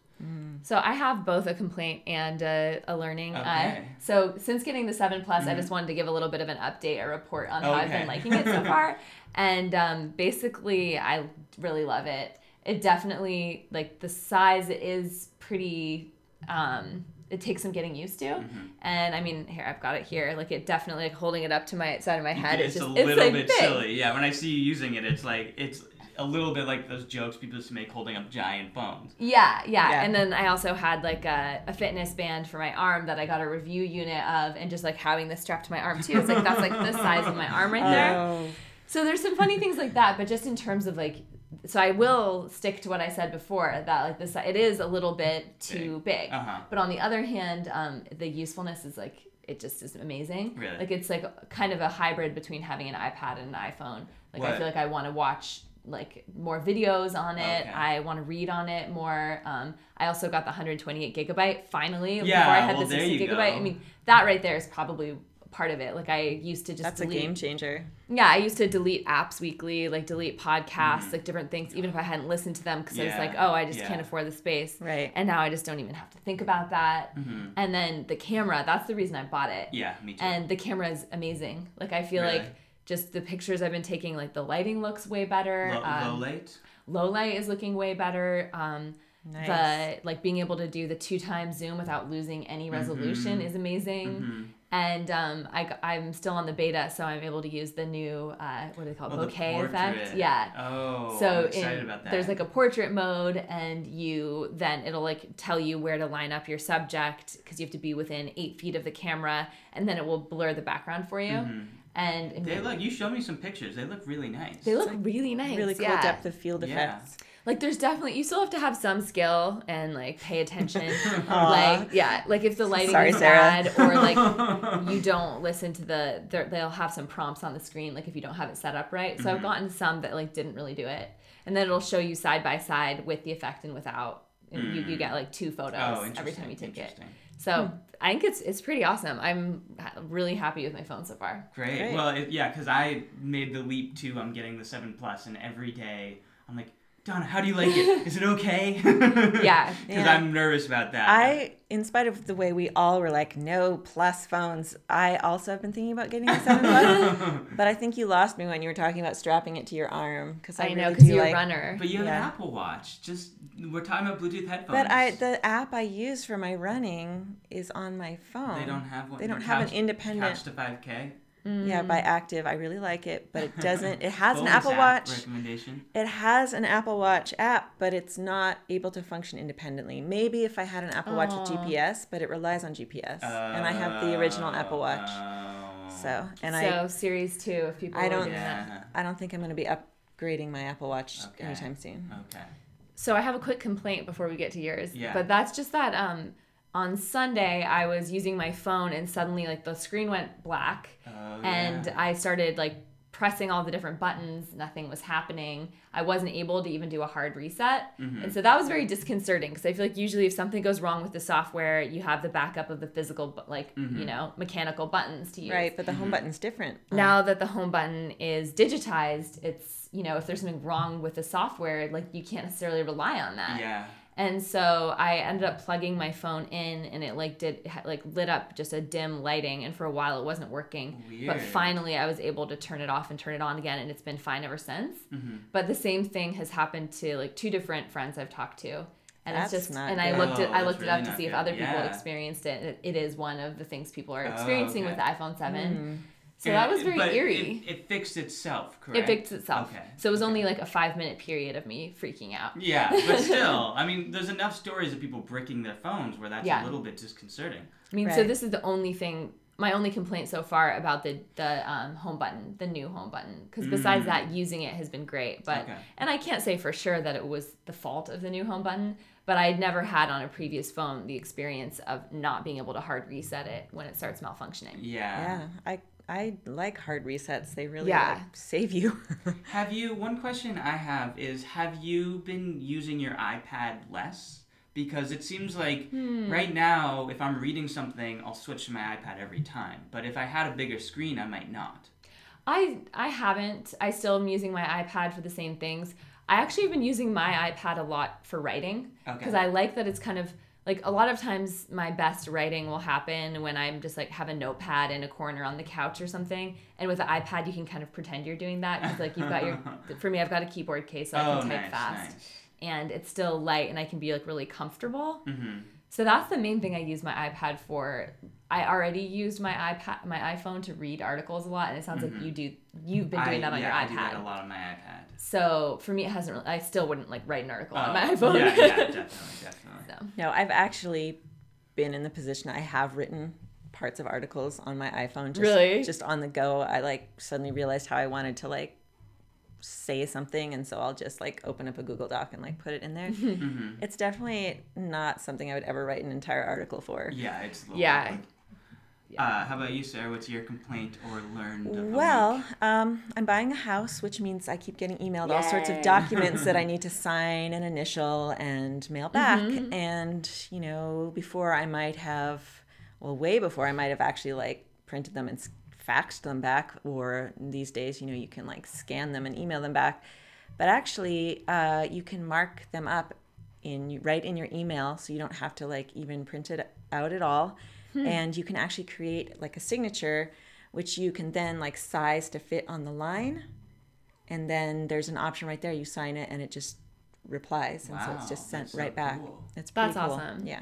So I have both a complaint and a, a learning. Uh, Okay. so since getting the seven plus, I Mhm. just wanted to give a little bit of an update, a report on how I've been liking it so far. and um, basically, I really love it. It definitely like the size is pretty. Um, it takes some getting used to, Mm-hmm. and I mean, here I've got it here. Like it definitely like holding it up to my side of my head. it's, It's, just a little it's like bit big. silly. Yeah, when I see you using it, it's like it's a little bit like those jokes people used to make holding up giant phones. Yeah, yeah, Yeah. And then I also had like a, a fitness band for my arm that I got a review unit of, and just like having this strapped to my arm too. It's like that's like the size of my arm right there. Oh, So there's some funny things like that, but just in terms of like, so I will stick to what I said before that like this it is a little bit too big. Uh huh. But on the other hand, um, the usefulness is like it just is amazing. Really? Like it's like kind of a hybrid between having an iPad and an iPhone. Like I feel like I want to watch like more videos on it. Okay. I want to read on it more. Um, I also got the 128 gigabyte finally Yeah, before I had well, the there 60 you gigabyte. go. I mean that right there is probably part of it. Like I used to just that's a delete game changer. yeah, I used to delete apps weekly, like delete podcasts, Mhm. like different things, even if I hadn't listened to them because I was like, oh, I just yeah. can't afford the space. Right. And now I just don't even have to think about that. hmm And then the camera, that's the reason I bought it. Yeah, me too. And the camera is amazing. Like, I feel Really? like just the pictures I've been taking, like the lighting looks way better. low, um, low late. low light is looking way better. Um, Nice. The like being able to do the two times zoom without losing any resolution Mhm. is amazing. hmm And um, I, g- I'm still on the beta, so I'm able to use the new, uh, what do they call it, Oh, the bokeh effect. Yeah. Oh, so I'm excited in, about that. there's like a portrait mode, and you then it'll like tell you where to line up your subject because you have to be within eight feet of the camera, and then it will blur the background for you. Mhm. And it They look. You showed me some pictures. They look really nice. they look like really nice. really cool yeah. depth of field Yeah. effects. Like there's definitely you still have to have some skill and like pay attention. Like yeah, like if the lighting Sorry, is Sarah. bad or like you don't listen to the they're- they'll have some prompts on the screen like if you don't have it set up right so i've Mhm. gotten some that like didn't really do it and then it'll show you side by side with the effect and without and you, you Mm. get like two photos oh, every time you take it interesting. so i think it's it's pretty awesome i'm really happy with my phone so far Great. Great. Well, it, yeah, because I made the leap too. I'm getting the seven plus, and every day I'm like, Donna, how do you like it? Is it okay? Yeah. Because Yeah. I'm nervous about that. I, in spite of the way we all were like, no plus phones, I also have been thinking about getting a 7 Plus. but I think you lost me when you were talking about strapping it to your arm. Because I, i, know because you're like, a runner But you have an Apple Watch. Just we're talking about Bluetooth headphones. But I, the app I use for my running is on my phone. they don't have one. They don't Your have an independent. Couch to 5K. Yeah, by Active, I really like it, but it doesn't. It has an Apple Watch. recommendation. It has an Apple Watch app, but it's not able to function independently. Maybe if I had an Apple Watch with GPS, but it relies on GPS, and I have the original Apple Watch. Oh. So, and so I, So series two if people I don't- doing that. Yeah. I don't think I'm going to be upgrading my Apple Watch Okay. anytime soon. Okay. So I have a quick complaint before we get to yours. Yeah. But that's just that um on Sunday I was using my phone and suddenly like the screen went black Oh, and yeah. I started like pressing all the different buttons, nothing was happening. I wasn't able to even do a hard reset. Mhm. And so that was very disconcerting because I feel like usually if something goes wrong with the software, you have the backup of the physical bu- like, Mhm. you know, mechanical buttons to use. Right, but the Mm-hmm. home button's different. Now that the home button is digitized, it's, you know, if there's something wrong with the software, like you can't necessarily rely on that. Yeah. And so I ended up plugging my phone in and it like did like lit up just a dim lighting and for a while it wasn't working. But finally I was able to turn it off and turn it on again and it's been fine ever since. hmm But the same thing has happened to like two different friends I've talked to. And That's it's just not and I looked at Oh, I that's looked it up to not see if other people had Yeah. experienced it. It, it is one of the things people are Oh, experiencing with the iPhone 7. Mm. So that was very but eerie. It, it fixed itself, correct? It fixed itself. Okay. So it was okay. only like a five minute period of me freaking out. Yeah, but still, I mean, there's enough stories of people bricking their phones where that's Yeah. a little bit disconcerting. I mean, so this is the only thing, my only complaint so far about the the um, home button, the new home button, because besides Mm. that, using it has been great. But Okay. and I can't say for sure that it was the fault of the new home button, but I'd never had on a previous phone the experience of not being able to hard reset it when it starts malfunctioning. Yeah. Yeah, I I like hard resets. They really Yeah. like, save you. Have you? One question I have is: Have you been using your iPad less? Because it seems like Hmm. right now, if I'm reading something, I'll switch to my iPad every time. But if I had a bigger screen, I might not. I I haven't. I still am using my iPad for the same things. I actually have been using my iPad a lot for writing Okay. because I like that it's kind of like a lot of times my best writing will happen when I'm just like have a notepad in a corner on the couch or something. And with the iPad, you can kind of pretend you're doing that because like you've got your. For me, I've got a keyboard case so I oh, can type nice, fast, nice. and it's still light, and I can be like really comfortable. hmm So that's the main thing I use my iPad for. I already used my iPad, my iPhone to read articles a lot, and it sounds like mm-hmm. you do. You've been doing I, that on yeah, your I do that iPad. a lot on my iPad. So for me, it hasn't. Really, I still wouldn't like write an article on Oh, my iPhone. Yeah, yeah, definitely, definitely. so no, I've actually been in the position I have written parts of articles on my iPhone. Just, Really? Just on the go. I like suddenly realized how I wanted to like say something, and so I'll just like open up a Google Doc and like put it in there. hmm it's definitely not something I would ever write an entire article for. Yeah, it's a little Yeah. Uh, how about you, Sarah? What's your complaint or learned? Well, um, I'm buying a house, which means I keep getting emailed all sorts of documents that I need to sign and initial and mail back. Mm-hmm. And, you know, before I might have, well, way before I might have actually like printed them and s- faxed them back, or these days, you know, you can like scan them and email them back. But actually, uh, you can mark them up in right in your email, so you don't have to like even print it out at all. And you can actually create like a signature, which you can then like size to fit on the line. And then there's an option right there. You sign it, and it just replies, and so it's just sent that's so right back. cool. It's pretty That's cool. awesome. Yeah.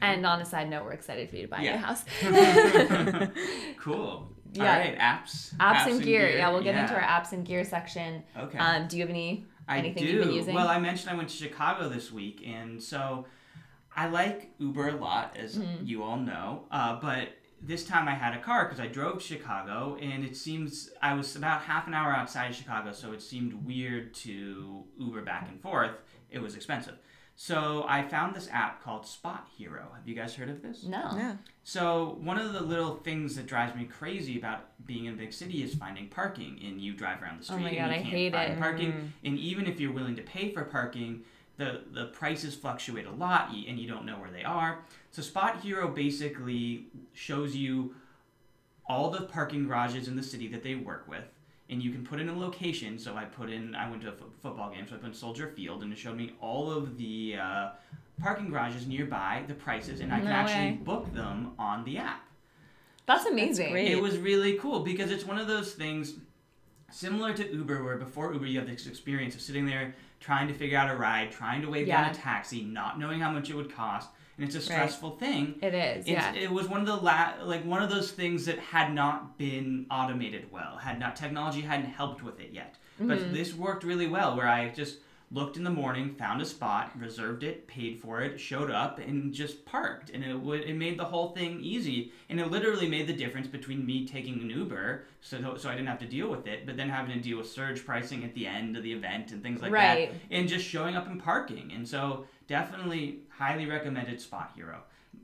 And on a side note, we're excited for you to buy a Yeah. new house. cool. Yeah. All right, apps. apps and gear. Yeah, we'll get into our apps and gear section. Okay. Um, do you have any I anything do. you've been using? Well, I mentioned I went to Chicago this week, and so I like Uber a lot, as Mm-hmm. you all know. Uh, but this time I had a car because I drove Chicago, and it seems I was about half an hour outside of Chicago, so it seemed weird to Uber back and forth. It was expensive. So I found this app called Spot Hero. Have you guys heard of this? no. Yeah. So one of the little things that drives me crazy about being in a big city is finding parking. And you drive around the Oh street my and you I can't hate find it. parking. Mm. And even if you're willing to pay for parking, the the prices fluctuate a lot, and you don't know where they are. So SpotHero basically shows you all the parking garages in the city that they work with. And you can put in a location. So I put in, I went to a football game, so I put in Soldier Field, and it showed me all of the uh, parking garages nearby, the prices, and I can No actually way. book them on the app. That's amazing. great. It was really cool because it's one of those things similar to Uber, where before Uber you have this experience of sitting there trying to figure out a ride, trying to wave Yeah. down a taxi, not knowing how much it would cost, and it's a Right. stressful thing. It is. It's, Yeah. It was one of the la- like one of those things that had not been automated well, had not technology hadn't helped with it yet. Mm-hmm. But this worked really well, where I just looked in the morning, found a spot, reserved it, paid for it, showed up, and just parked, and it would it made the whole thing easy, and it literally made the difference between me taking an Uber, so so I didn't have to deal with it, but then having to deal with surge pricing at the end of the event and things like Right. that, and just showing up and parking, and so definitely highly recommended SpotHero.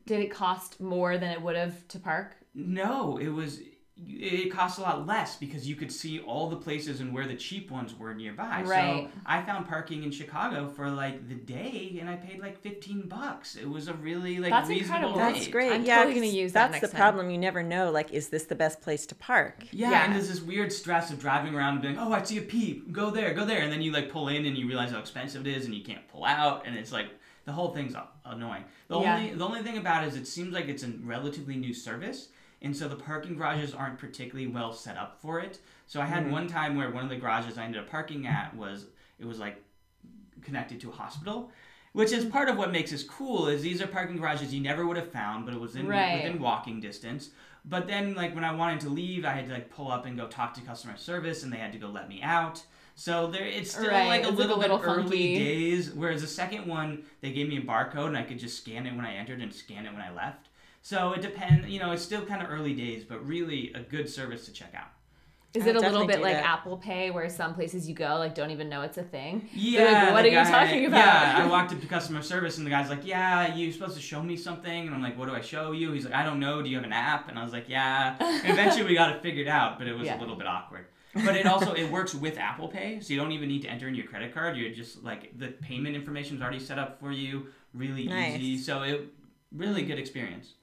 Did it cost more than it would have to park? No, it was. It costs a lot less because you could see all the places and where the cheap ones were nearby. Right. So I found parking in Chicago for like the day, and I paid like fifteen bucks. It was a really like That's reasonable incredible. rate. That's great. I'm yeah, totally gonna 'cause use that That's next the time. problem. You never know. Like, is this the best place to park? Yeah, Yeah. and there's this weird stress of driving around and being, oh, I see a peep, go there, go there, and then you like pull in and you realize how expensive it is, and you can't pull out, and it's like the whole thing's annoying. The Yeah. only the only thing about it is it seems like it's a relatively new service, and so the parking garages aren't particularly well set up for it. So I had mm-hmm. one time where one of the garages I ended up parking at was it was like connected to a hospital. Which is part of what makes this cool is these are parking garages you never would have found, but it was in Right. within walking distance. But then like when I wanted to leave, I had to like pull up and go talk to customer service, and they had to go let me out. So there, it's still Right, like it's, a like, a little, little bit early days. Whereas the second one, they gave me a barcode, and I could just scan it when I entered and scan it when I left. So it depends. You know, it's still kind of early days, but really a good service to check out. Is I'll it a little bit like that. Apple Pay, where some places you go like don't even know it's a thing? Yeah. like, what the are you talking about? Yeah, I walked up to customer service and the guy's like, "Yeah, you're supposed to show me something," and I'm like, "What do I show you?" He's like, "I don't know. Do you have an app?" And I was like, "Yeah." And eventually, we got it figured out, but it was Yeah. a little bit awkward. But it also it works with Apple Pay, so you don't even need to enter in your credit card. You're just like the payment information is already set up for you, really Nice. easy. So it really good experience.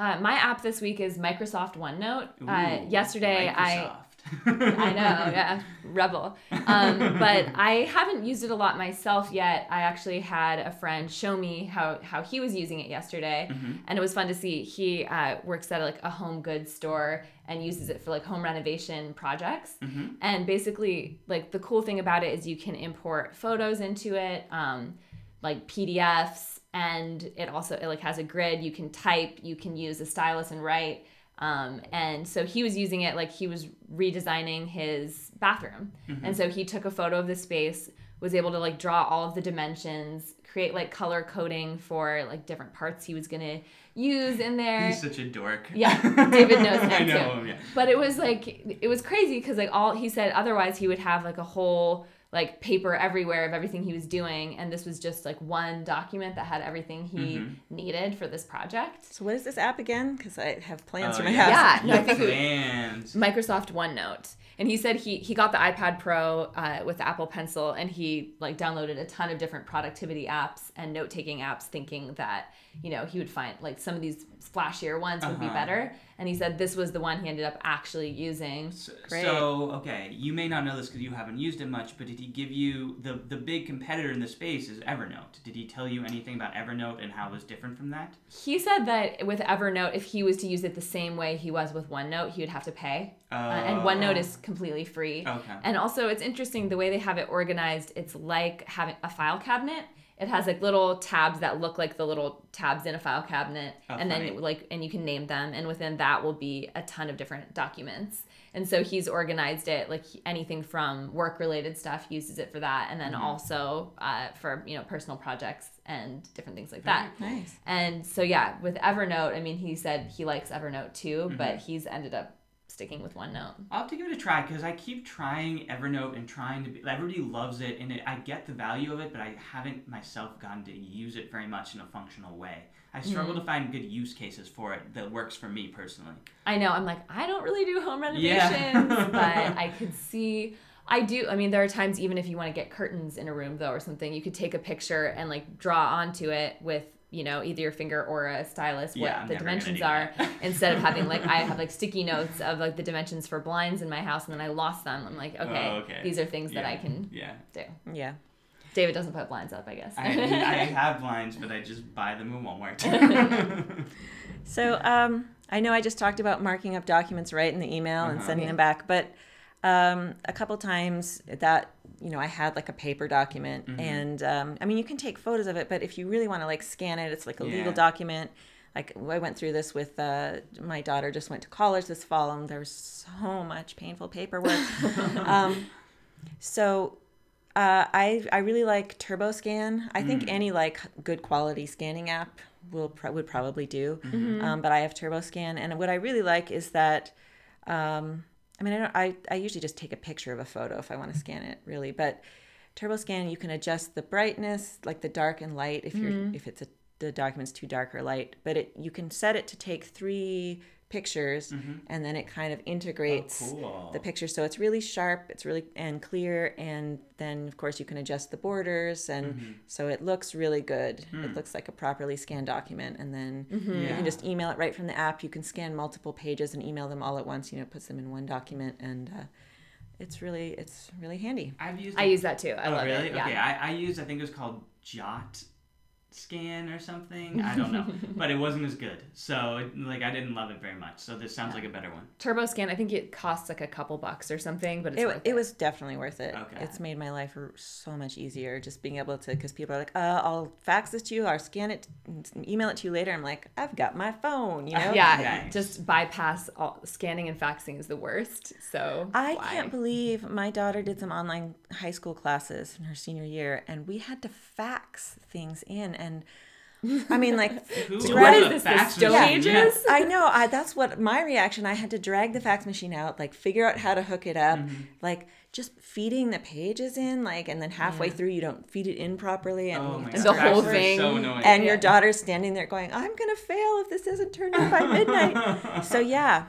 Uh, my app this week is Microsoft OneNote. uh, yesterday, I Microsoft. I know, yeah, rebel. Um, but I haven't used it a lot myself yet. I actually had a friend show me how how he was using it yesterday, and it was fun to see. He uh, works at like a home goods store and uses it for like home renovation projects. And basically, like the cool thing about it is you can import photos into it, um, like PDFs, and it also it like has a grid. You can type, you can use a stylus and write. Um, and so he was using it like he was redesigning his bathroom. And so he took a photo of the space, was able to like draw all of the dimensions, create like color coding for like different parts he was gonna use in there. He's such a dork. Yeah, David knows him I know too. him, yeah. But it was like it was crazy because like all he said otherwise he would have like a whole like paper everywhere of everything he was doing and this was just like one document that had everything he Mm-hmm. needed for this project. So what is this app again? Because I have plans Oh, for my yeah. house. Yeah, no, I think it- Plans. Microsoft OneNote. And he said he he got the iPad Pro uh, with the Apple Pencil, and he like downloaded a ton of different productivity apps and note taking apps, thinking that you know he would find like some of these flashier ones would be Uh-huh. better. And he said this was the one he ended up actually using. So, so, okay, you may not know this because you haven't used it much, but did he give you the the big competitor in the space is Evernote? Did he tell you anything about Evernote and how it was different from that? He said that with Evernote, if he was to use it the same way he was with OneNote, he would have to pay. Uh, and OneNote is completely free. Okay. And also, it's interesting the way they have it organized. It's like having a file cabinet. It has like little tabs that look like the little tabs in a file cabinet, Oh, and funny. then like and you can name them, and within that will be a ton of different documents. And so he's organized it like anything from work related stuff uses it for that, and then Mm-hmm. also uh, for you know personal projects and different things like that. Nice. And so yeah, with Evernote, I mean, he said he likes Evernote too, Mm-hmm. but he's ended up sticking with OneNote. I'll have to give it a try because I keep trying Evernote and trying to be. Everybody loves it, and it, I get the value of it, but I haven't myself gotten to use it very much in a functional way. I struggle Mm-hmm. to find good use cases for it that works for me personally. I know. I'm like, I don't really do home Yeah. renovations, but I could see. I do. I mean, there are times even if you want to get curtains in a room though or something, you could take a picture and like draw onto it with you know either your finger or a stylus what Yeah, the dimensions are that. instead of having like I have like sticky notes of like the dimensions for blinds in my house and then I lost them. I'm like, okay, Oh, okay. these are things that I can Yeah. do. Yeah. David doesn't put blinds up, I guess. I, I have blinds, but I just buy them at Walmart. So um, I know I just talked about marking up documents right in the email and Uh-huh. sending them back, but um, a couple times that you know I had like a paper document, Mm-hmm. and um, I mean you can take photos of it, but if you really want to like scan it, it's like a Yeah. legal document. Like I went through this with uh, my daughter just went to college this fall, and there was so much painful paperwork. um, so uh, I I really like TurboScan. I think any like good quality scanning app will pro- would probably do. Um, but I have TurboScan, and what I really like is that. Um, I mean, I, don't, I I usually just take a picture of a photo if I want to mm-hmm. scan it, really. But TurboScan, you can adjust the brightness, like the dark and light, if you're mm-hmm. if it's a the document's too dark or light. But it you can set it to take three pictures, mm-hmm. and then it kind of oh, integrates cool. the picture so it's really sharp it's really and clear and then of course you can adjust the borders and mm-hmm. so it looks really good it hmm. looks like a properly scanned document and then mm-hmm. you Yeah. can just email it right from the app you can scan multiple pages and email them all at once you know it puts them in one document and uh, it's really it's really handy I've used. I use that too. I oh, love really? it. Yeah. Okay, I, I used. I think it was called Jot Scan or something. I don't know, but it wasn't as good. So it, like I didn't love it very much. So this sounds like a better one. TurboScan. I think it costs like a couple bucks or something, but it's it, worth it was definitely worth it Okay. it's made my life so much easier just being able to because people are like uh, i'll fax this to you i'll scan it email it to you later i'm like i've got my phone you know yeah, Nice. just bypass all scanning and faxing is the worst. So I why? can't believe my daughter did some online high school classes in her senior year, and we had to fax things in. And I mean, like, Who What What owns this? The Stone machine? Ages? I know. I, that's what my reaction. I had to drag the fax machine out, like figure out how to hook it up, Mm-hmm. like just feeding the pages in, like, and then halfway through you don't feed it in properly, and, Oh you The God, whole thing. So and your daughter's standing there going, "I'm gonna fail if this isn't turned on by midnight." so yeah,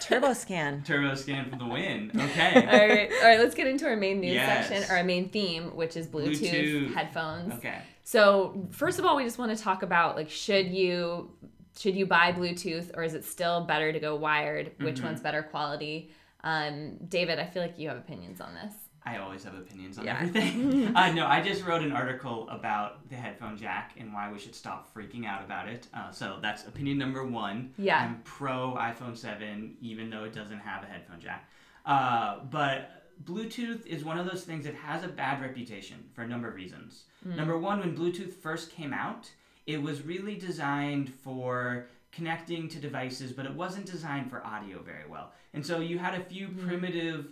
TurboScan. TurboScan for the win. Okay. all right, all right. Let's get into our main news Yes. section, or our main theme, which is Bluetooth, Bluetooth. headphones. Okay. So first of all, we just want to talk about like should you should you buy Bluetooth or is it still better to go wired? Which Mm-hmm. one's better quality? Um, David, I feel like you have opinions on this. I always have opinions on Yeah. everything. uh, no, I just wrote an article about the headphone jack and why we should stop freaking out about it. Uh, so that's opinion number one. Yeah. I'm pro iPhone 7, even though it doesn't have a headphone jack. Uh, but Bluetooth is one of those things that has a bad reputation for a number of reasons. Number one, when Bluetooth first came out, it was really designed for connecting to devices, but it wasn't designed for audio very well. And so you had a few primitive,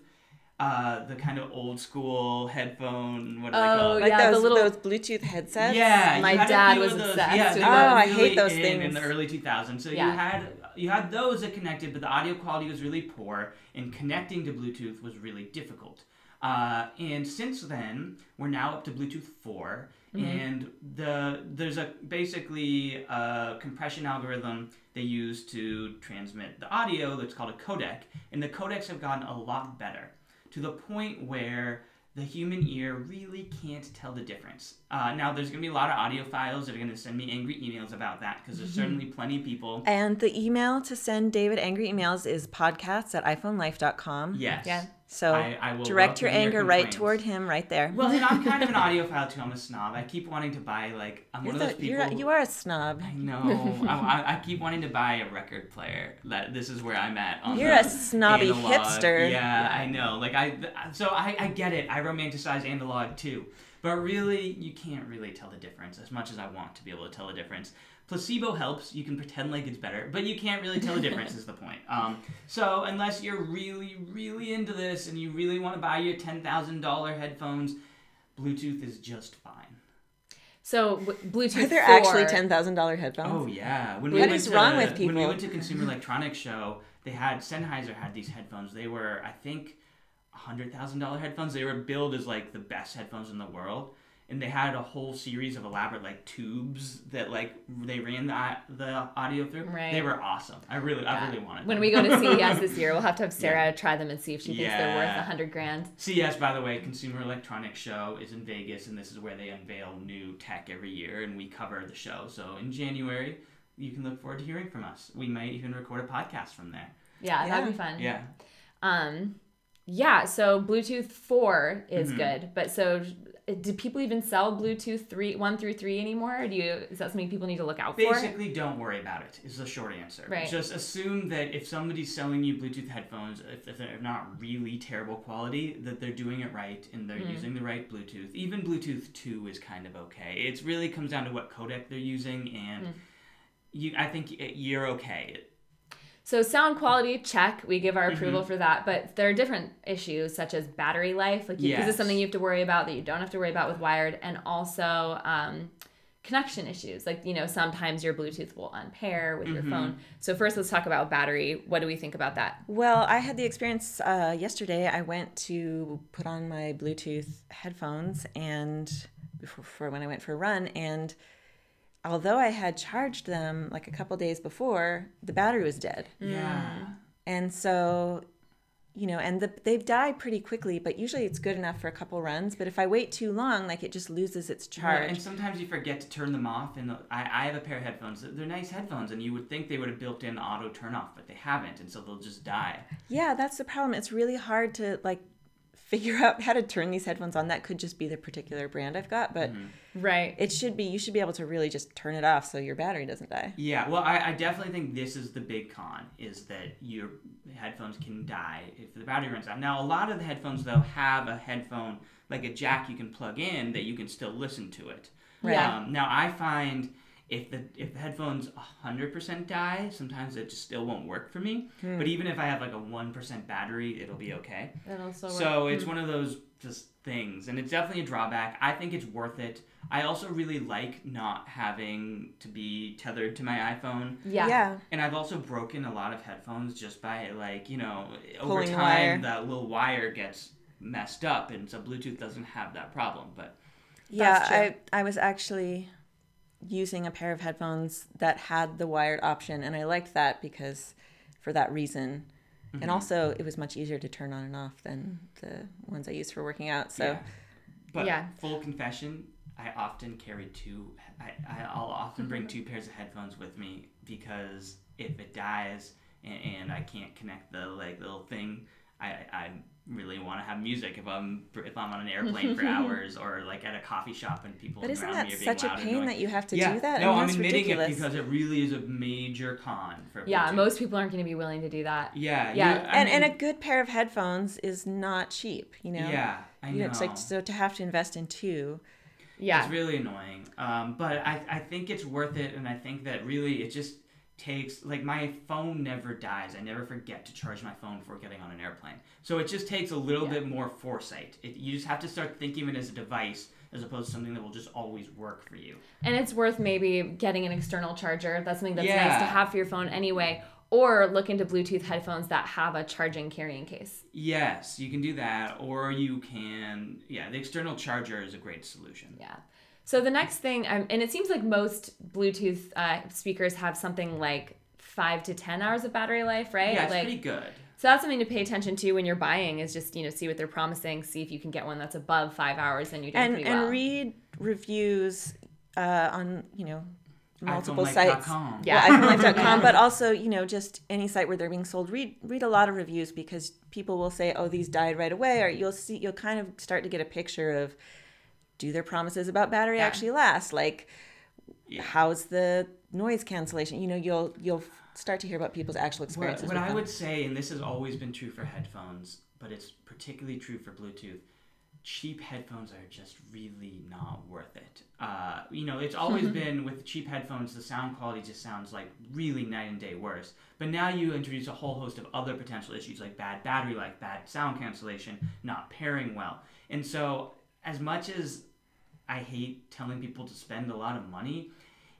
uh, the kind of old school headphone, what do they call Oh, it? Like yeah, those, little- those Bluetooth headsets. Yeah, My dad was those. obsessed Yeah, with they those. were Oh, I hate those in, things. in the early 2000s. So Yeah. you had you had those that connected, but the audio quality was really poor, and connecting to Bluetooth was really difficult. Uh, and since then, we're now up to Bluetooth 4, Mm-hmm. and the there's a basically a compression algorithm they use to transmit the audio that's called a codec, and the codecs have gotten a lot better to the point where the human ear really can't tell the difference. Uh, now, there's going to be a lot of audiophiles that are going to send me angry emails about that because there's certainly plenty of people. And the email to send David angry emails is podcasts at iPhonelife.com. Yes. Yeah. So I- I will direct your welcome your anger right toward him right there. Well, and I'm kind of an audiophile too. I'm a snob. I keep wanting to buy like I'm You're one of those people. you're, you are a snob. I know. I, I, I keep wanting to buy a record player. That this is where I'm at. On You're a snobby analog. hipster. Yeah, I know. Like I, so I, I get it. I romanticize analog too, but really, you can't really tell the difference as much as I want to be able to tell the difference. Placebo helps. You can pretend like it's better, but you can't really tell the difference. is the point. Um, so unless you're really, really into this and you really want to buy your ten thousand dollar headphones, Bluetooth is just fine. So w- Bluetooth. Are there 4, actually ten thousand dollar headphones? Oh yeah. When What went is to, wrong with When we went to Consumer Electronics Show, they had Sennheiser had these headphones. They were, I think, hundred thousand dollar headphones. They were billed as like the best headphones in the world, and they had a whole series of elaborate like tubes that like they ran the the audio through. Right. They were awesome. I really, I really wanted. When them. we go to CES this year, we'll have to have Sarah try them and see if she thinks they're worth a hundred grand. CES, by the way, Consumer Electronics Show is in Vegas, and this is where they unveil new tech every year, and we cover the show. So in January, you can look forward to hearing from us. We might even record a podcast from there. Yeah, that'd be fun. Yeah. Um, yeah. So Bluetooth four is Mhm. good, but so do people even sell Bluetooth three, one through three anymore? Or do you is that something people need to look out for? Basically, don't worry about it. Is the short answer. Right. Just assume that if somebody's selling you Bluetooth headphones, if, if they're not really terrible quality, that they're doing it right and they're Mm. using the right Bluetooth. Even Bluetooth two is kind of okay. It really comes down to what codec they're using, and Mm. you. I think you're okay. So sound quality check, we give our Mm-hmm. approval for that, but there are different issues such as battery life, like you, this is Yes. something you have to worry about that you don't have to worry about with wired, and also um, connection issues. Like you know, sometimes your Bluetooth will unpair with your Mm-hmm. phone. So first, let's talk about battery. What do we think about that? Well, I had the experience uh, yesterday. I went to put on my Bluetooth headphones and before when I went for a run, and although I had charged them like a couple days before, the battery was dead, Yeah. Mm. and so. You know, and the, they die pretty quickly, but usually it's good enough for a couple runs. But if I wait too long, like it just loses its Yeah, charge. and sometimes you forget to turn them off. And I, I have a pair of headphones. They're nice headphones, and you would think they would have built in auto turn off, but they haven't, and so they'll just die. Yeah, that's the problem. It's really hard to like figure out how to turn these headphones on. That could just be the particular brand I've got, but Right. it should be you should be able to really just turn it off so your battery doesn't die. Yeah, well, I, I definitely think this is the big con is that your headphones can die if the battery runs out. Now, a lot of the headphones though have a headphone like a jack you can plug in that you can still listen to it. Right. Yeah. Um, now, I find if the if the headphones 100% die sometimes it just still won't work for me. Hmm. but even if i have like a 1% battery it'll be okay. It'll so work. So it's hmm. one of those just things and it's definitely a drawback. I think it's worth it. I also really like not having to be tethered to my iphone. Yeah. Yeah. And i've also broken a lot of headphones just by like you know over Pulling time that little wire gets messed up and so bluetooth doesn't have that problem but yeah i i was actually using a pair of headphones that had the wired option, and I liked that because for that reason. Mm-hmm. And also, it was much easier to turn on and off than the ones I use for working out. So, yeah. but yeah. full confession, I often carry two. I, I'll often bring two pairs of headphones with me because if it dies and, and I can't connect the like little thing, I, I really want to have music if I'm if I'm on an airplane for hours or like at a coffee shop and people are around me. but isn't that such a pain that you have to yeah. do that? No, I am admitting ridiculous. it because it really is a major con for. Yeah, most people aren't going to be willing to do that. Yeah, yeah, and mean, and a good pair of headphones is not cheap. You know. Yeah, I know. You know it's like so to have to invest in two. Yeah, it's really annoying. Um, but I I think it's worth it, and I think that really it just takes like my phone never dies. I never forget to charge my phone before getting on an airplane. So it just takes a little yeah. bit more foresight. It, you just have to start thinking of it as a device as opposed to something that will just always work for you. And it's worth maybe getting an external charger. That's something that's yeah. nice to have for your phone anyway. Or look into Bluetooth headphones that have a charging carrying case. Yes, you can do that. Or you can, yeah, the external charger is a great solution. Yeah. So the next thing, um, and it seems like most Bluetooth uh, speakers have something like five to ten hours of battery life, right? Yeah, it's like, pretty good. So that's something to pay attention to when you're buying. Is just you know see what they're promising, see if you can get one that's above five hours, and you do pretty well. And read reviews uh, on you know multiple sites. Yeah, well, iPhoneLife.com, but also you know just any site where they're being sold. Read read a lot of reviews because people will say, oh, these died right away, or you'll see you'll kind of start to get a picture of do their promises about battery yeah. actually last? Like, yeah. how's the noise cancellation? You know, you'll you'll start to hear about people's actual experiences. What, what I would say, and this has always been true for headphones, but it's particularly true for Bluetooth. Cheap headphones are just really not worth it. Uh, you know, it's always been with cheap headphones, the sound quality just sounds like really night and day worse. But now you introduce a whole host of other potential issues like bad battery life, bad sound cancellation, not pairing well. And so as much as I hate telling people to spend a lot of money,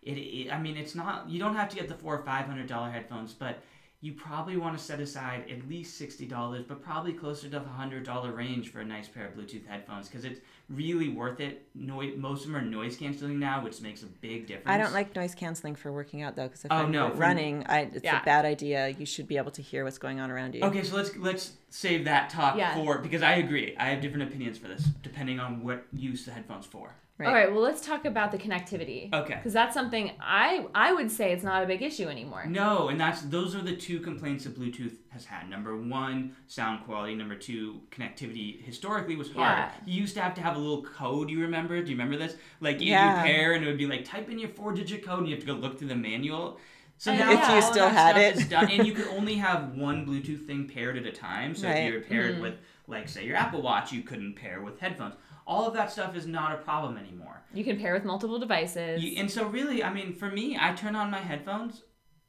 it, it I mean it's not you don't have to get the four or five hundred dollar headphones, but you probably want to set aside at least $60 but probably closer to the $100 range for a nice pair of bluetooth headphones because it's really worth it. No- most of them are noise canceling now which makes a big difference. I don't like noise canceling for working out though because if oh, i'm no, running I, it's yeah. a bad idea. You should be able to hear what's going on around you. Okay so let's let's save that talk yeah. for because i agree. I have different opinions for this depending on what use the headphones for Right. All right, well let's talk about the connectivity. Okay. Because that's something I I would say it's not a big issue anymore. No, and that's those are the two complaints that Bluetooth has had. Number one, sound quality. Number two, connectivity. Historically was hard. Yeah. You used to have to have a little code. You remember? Do you remember this? Like you yeah. pair, and it would be like type in your four-digit code, and you have to go look through the manual. So now if you still had it, done, and you could only have one Bluetooth thing paired at a time. So right. if you were paired mm-hmm. with, like, say your Apple Watch, you couldn't pair with headphones all of that stuff is not a problem anymore. You can pair with multiple devices. You, and so, really, I mean, for me, I turn on my headphones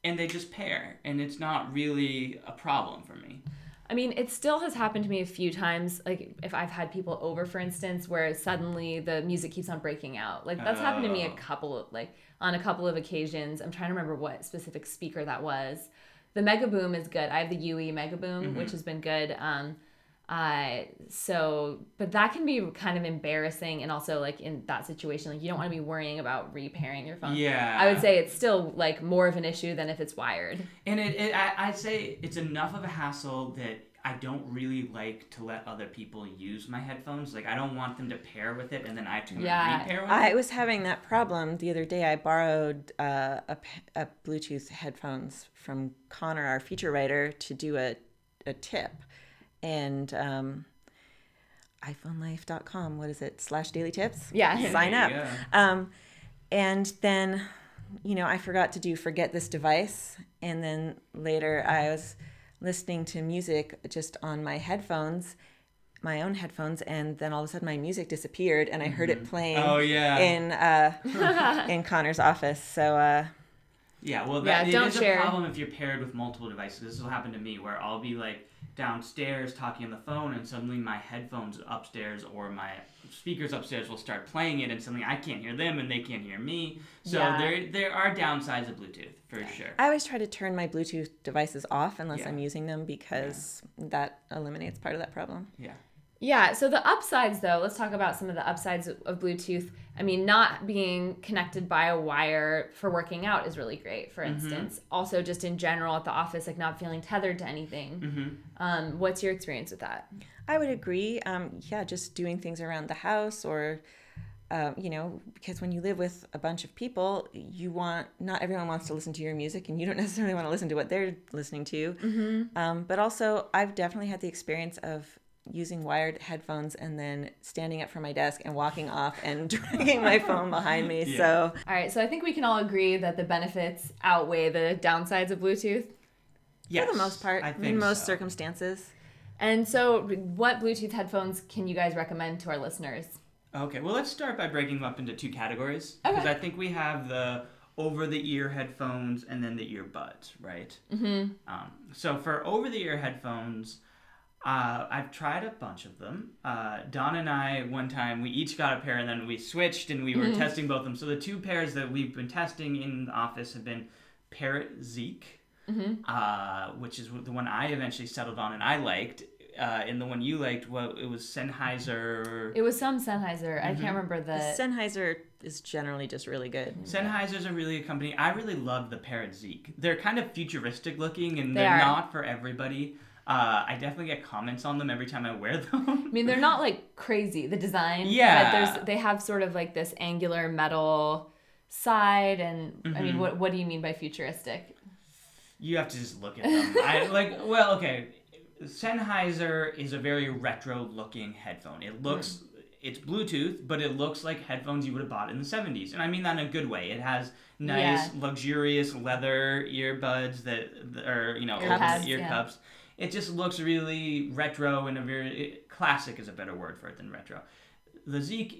and they just pair, and it's not really a problem for me. I mean, it still has happened to me a few times. Like, if I've had people over, for instance, where suddenly the music keeps on breaking out. Like, that's happened to me a oh. couple of, like, on a couple of occasions. I'm trying to remember what specific speaker that was. The Mega Boom is good. I have the UE Mega Boom, mm-hmm. which has been good. Um, uh, so, but that can be kind of embarrassing, and also like in that situation, like you don't want to be worrying about repairing your phone. Yeah, I would say it's still like more of an issue than if it's wired. And it, it I, I'd say it's enough of a hassle that I don't really like to let other people use my headphones. Like I don't want them to pair with it, and then I have to yeah. repair with I was having that problem the other day. I borrowed uh, a, a Bluetooth headphones from Conner, our feature writer, to do a a tip and um, iPhoneLife.com. What is it? Slash daily tips. Yeah. Sign up. Um, and then, you know, I forgot to do forget this device. And then later I was listening to music just on my headphones my own headphones and then all of a sudden my music disappeared and I heard it playing Oh yeah. in uh in Conner's office. So uh Yeah, well, Yeah, that, it don't is share. a problem if you're paired with multiple devices. This will happen to me where I'll be like downstairs talking on the phone, and suddenly my headphones upstairs or my speakers upstairs will start playing it, and suddenly I can't hear them and they can't hear me. So Yeah. there there are downsides of Bluetooth for sure. I always try to turn my Bluetooth devices off unless Yeah. I'm using them because that eliminates part of that problem. Yeah. Yeah, so the upsides though, let's talk about some of the upsides of of Bluetooth. I mean, not being connected by a wire for working out is really great, for instance. Also, just in general at the office, like not feeling tethered to anything. Mm-hmm. Um, what's your experience with that? I would agree. Um, yeah, just doing things around the house or, uh, you know, because when you live with a bunch of people, you want, not everyone wants to listen to your music and you don't necessarily want to listen to what they're listening to. Mm-hmm. Um, but also, I've definitely had the experience of using wired headphones and then standing up from my desk and walking off and dragging my phone behind me. Yeah. So, All right, so I think we can all agree that the benefits outweigh the downsides of Bluetooth. Yes, for the most part, I think in most so. circumstances. And so, what Bluetooth headphones can you guys recommend to our listeners? Okay, well, let's start by breaking them up into two categories because Okay. I think we have the over-the-ear headphones and then the earbuds, right? Mm-hmm. Um, so for over-the-ear headphones, uh, I've tried a bunch of them. Uh, Don and I, one time, we each got a pair and then we switched and we were testing both of them. So the two pairs that we've been testing in the office have been Parrot Zik, uh, which is the one I eventually settled on and I liked. Uh, and the one you liked, well, it was Sennheiser. It was some Sennheiser. I can't remember the. Sennheiser is generally just really good. Sennheiser's a really good company. I really love the Parrot Zik. They're kind of futuristic looking and They they're are. not for everybody. Uh, I definitely get comments on them every time I wear them. I mean, they're not like crazy. The design, Yeah. But there's they have sort of like this angular metal side, and I Mm-hmm. mean, what what do you mean by futuristic? you have to just look at them. I like well, okay. Sennheiser is a very retro looking headphone. It looks it's Bluetooth, but it looks like headphones you would have bought in the 70s. And I mean that in a good way. It has nice, luxurious leather earbuds that, are, you know, Ear open ear yeah. cups. It just looks really retro and a very it, classic is a better word for it than retro. The Zik,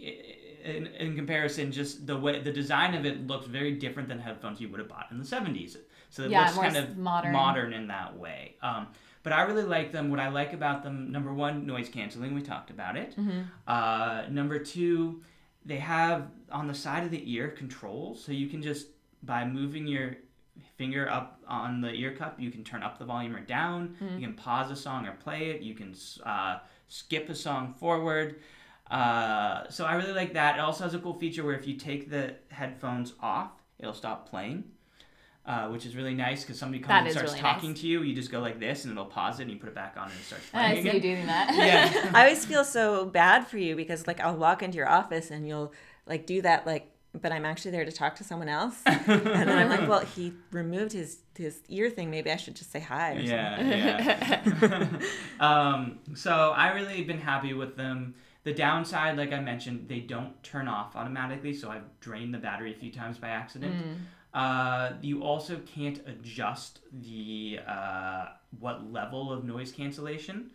in, in comparison, just the way the design of it looks very different than headphones you would have bought in the 70s. So it Yeah, looks kind of modern. modern in that way. Um, but I really like them. What I like about them, number one, noise canceling. We talked about it. Mm-hmm. Uh, number two, they have on the side of the ear controls, so you can just by moving your finger up on the ear cup, you can turn up the volume or down. You can pause a song or play it. You can uh, skip a song forward. Uh, so I really like that. It also has a cool feature where if you take the headphones off, it'll stop playing. Uh, which is really nice because somebody comes That and starts really talking nice. to you. You just go like this, and it'll pause it, and you put it back on, and it starts playing I playing see again. you doing that. Yeah. I always feel so bad for you because like I'll walk into your office and you'll like do that like but I'm actually there to talk to someone else. and then I'm like, well, he removed his his ear thing. Maybe I should just say hi or Yeah, yeah. um, so I really been happy with them. The downside, like I mentioned, they don't turn off automatically, so I've drained the battery a few times by accident. Uh, you also can't adjust the uh, what level of noise cancellation,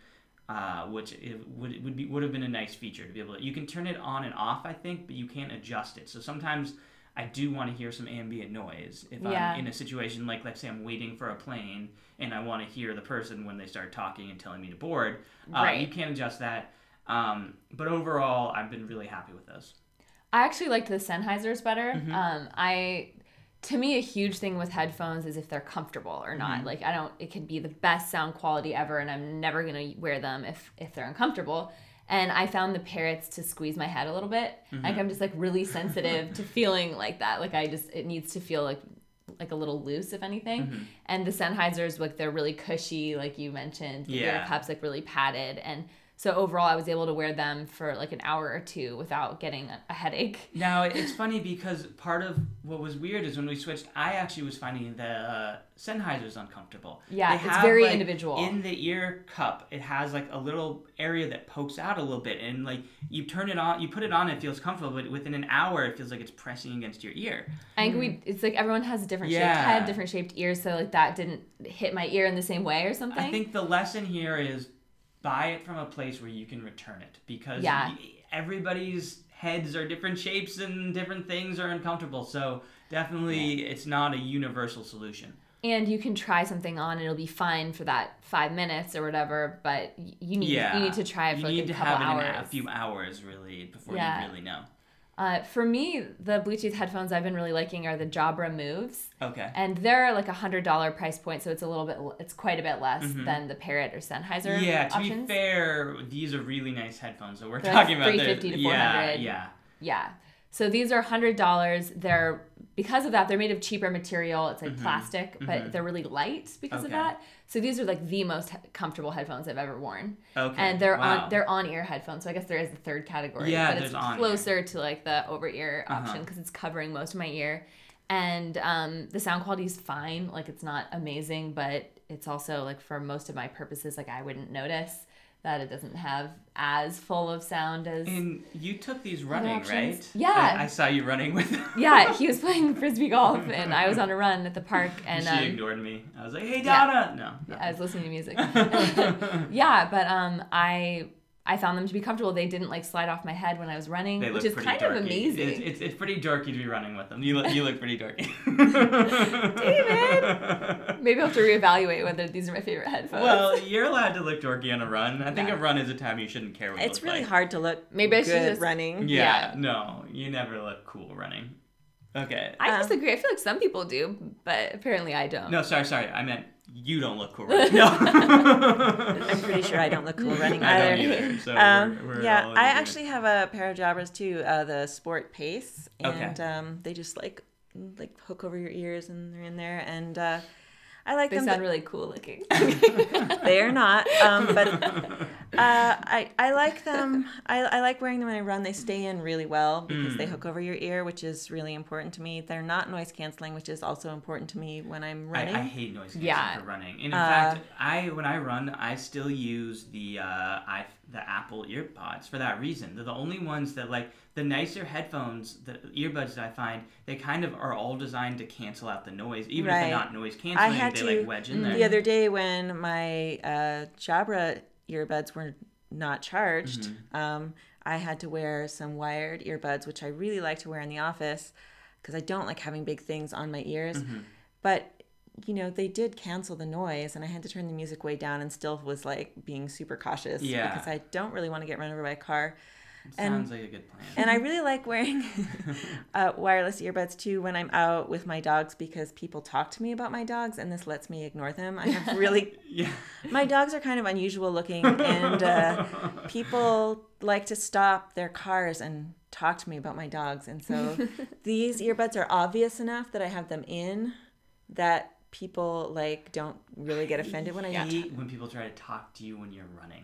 uh, which it would it would be would have been a nice feature to be able to. You can turn it on and off, I think, but you can't adjust it. So sometimes I do want to hear some ambient noise if Yeah. I'm in a situation like let's say I'm waiting for a plane and I want to hear the person when they start talking and telling me to board. Uh, Right. You can't adjust that. Um, but overall, I've been really happy with those. I actually liked the Sennheisers better. Mm-hmm. Um, I, to me, a huge thing with headphones is if they're comfortable or Mm-hmm. not. Like I don't, it could be the best sound quality ever, and I'm never gonna wear them if if they're uncomfortable. And I found the parrots to squeeze my head a little bit. Mm-hmm. Like I'm just like really sensitive to feeling like that. Like I just, it needs to feel like like a little loose, if anything. Mm-hmm. And the Sennheisers, like they're really cushy, like you mentioned. The ear cups like really padded, and so overall, I was able to wear them for like an hour or two without getting a- headache. Now it's funny because part of what was weird is when we switched, I actually was finding the uh, Sennheiser's uncomfortable. Yeah, They it's very like, individual. In the ear cup, it has like a little area that pokes out a little bit, and like you turn it on, you put it on, it feels comfortable, but within an hour, it feels like it's pressing against your ear. I think we it's like everyone has a different shaped. Yeah. head, different shaped ears, so like that didn't hit my ear in the same way or something. I think the lesson here is buy it from a place where you can return it because Yeah. everybody's heads are different shapes and different things are uncomfortable. So definitely, it's not a universal solution. and you can try something on and it'll be fine for that five minutes or whatever but you need Yeah, you need to try it you like need a to couple have it hours in a few hours really before Yeah. you really know. Uh, for me the bluetooth headphones i've been really liking are the jabra moves Okay. and they're like a hundred dollar price point so it's a little bit it's quite a bit less than the parrot or sennheiser Mm-hmm. Yeah, to options be fair, these are really nice headphones that we're They're like talking about. 350 to yeah, 400. yeah. Yeah. So these are hundred dollars. They're because of that they're made of cheaper material. It's like plastic, but they're really light because of Mm-hmm. That. So these are like the most comfortable headphones I've ever worn. Okay. And they're wow. on they're on ear headphones. So I guess there is a third category. Yeah, but it's there's on-ear. closer to like the over ear Uh-huh. option because it's covering most of my ear. And um, the sound quality is fine. Like it's not amazing, but it's also like for most of my purposes, like I wouldn't notice that it doesn't have as full of sound as And you took these running, right? Yeah. I, I saw you running with them. yeah, he was playing frisbee golf, and I was on a run at the park, and she um, ignored me. I was like, "Hey, yeah. Donna." No. no. I was listening to music. yeah, but um, I I found them to be comfortable. They didn't like slide off my head when I was running, They which look is kind dorky. of amazing. It's, it's, it's pretty dorky to be running with them. You look, you look pretty dorky. David! Maybe I'll have to reevaluate whether these are my favorite headphones. well, you're allowed to look dorky on a run. I think Yeah. a run is a time you shouldn't care what you It's look really like. hard to look Maybe I should just- running. Yeah, Yeah. no, you never look cool running. Okay. I um, disagree. I feel like some people do, but apparently I don't. No, sorry, sorry. I meant you don't look cool running. No. I'm pretty sure I don't look cool running I either. don't either. So Um, we're, we're yeah, all I actually have a pair of Jabras too, uh, the Sport Pace, Okay. and um, they just like like hook over your ears and they're in there, and uh, I like They them. They sound but really cool looking. they are not, um, but uh, I I like them. I, I like wearing them when I run. They stay in really well because Mm. they hook over your ear, which is really important to me. They're not noise canceling, which is also important to me when I'm running. I, I hate noise canceling Yeah. for running. And in Uh, fact, I when I run, I still use the uh, I the Apple EarPods for that reason. They're the only ones that like the nicer headphones, the earbuds that I find, they kind of are all designed to cancel out the noise, even if they're not noise canceling. had they to- like wedge in there. The other day when my uh, Jabra earbuds were not charged, Mm-hmm. um, I had to wear some wired earbuds, which I really like to wear in the office because I don't like having big things on my ears. Mm-hmm. But you know, they did cancel the noise, and I had to turn the music way down, and still was like being super cautious Yeah. because I don't really want to get run over by a car. Sounds like a good plan. And I really like wearing uh, wireless earbuds too when I'm out with my dogs because people talk to me about my dogs, and this lets me ignore them. I have really yeah. my dogs are kind of unusual looking, and uh, people like to stop their cars and talk to me about my dogs. And so these earbuds are obvious enough that I have them in that people like don't really get offended when I I don't. when people try to talk to you when you're running.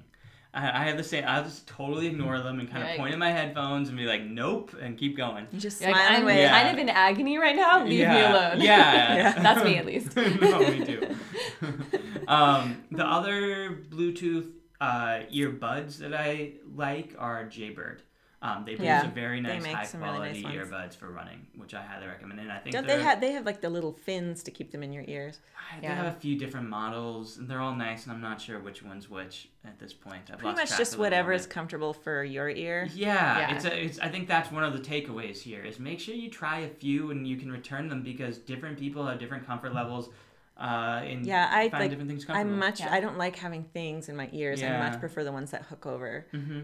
I, I have the same. I'll just totally ignore them and kind You're of point at my headphones and be like, "Nope," and keep going. You just You're smile like, I'm away. Yeah. kind of in agony right now. Leave yeah. me alone. Yeah. That's me at least. no, me too. um, the other Bluetooth uh, earbuds that I like are Jaybird. Um, they produce Yeah, a very nice, high some really quality nice earbuds for running, which I highly recommend. And I think Don't they're- have they have like the little fins to keep them in your ears? They Yeah. have a few different models, and they're all nice, and I'm not sure which one's which at this point. I've Pretty lost much just of the whatever is comfortable for your ear. Yeah, Yeah. it's a, it's. I think that's one of the takeaways here is make sure you try a few and you can return them because different people have different comfort levels. Uh, and Yeah, I find like. different things I comfortable. much. Yeah. I don't like having things in my ears. I much prefer the ones that hook over. hmm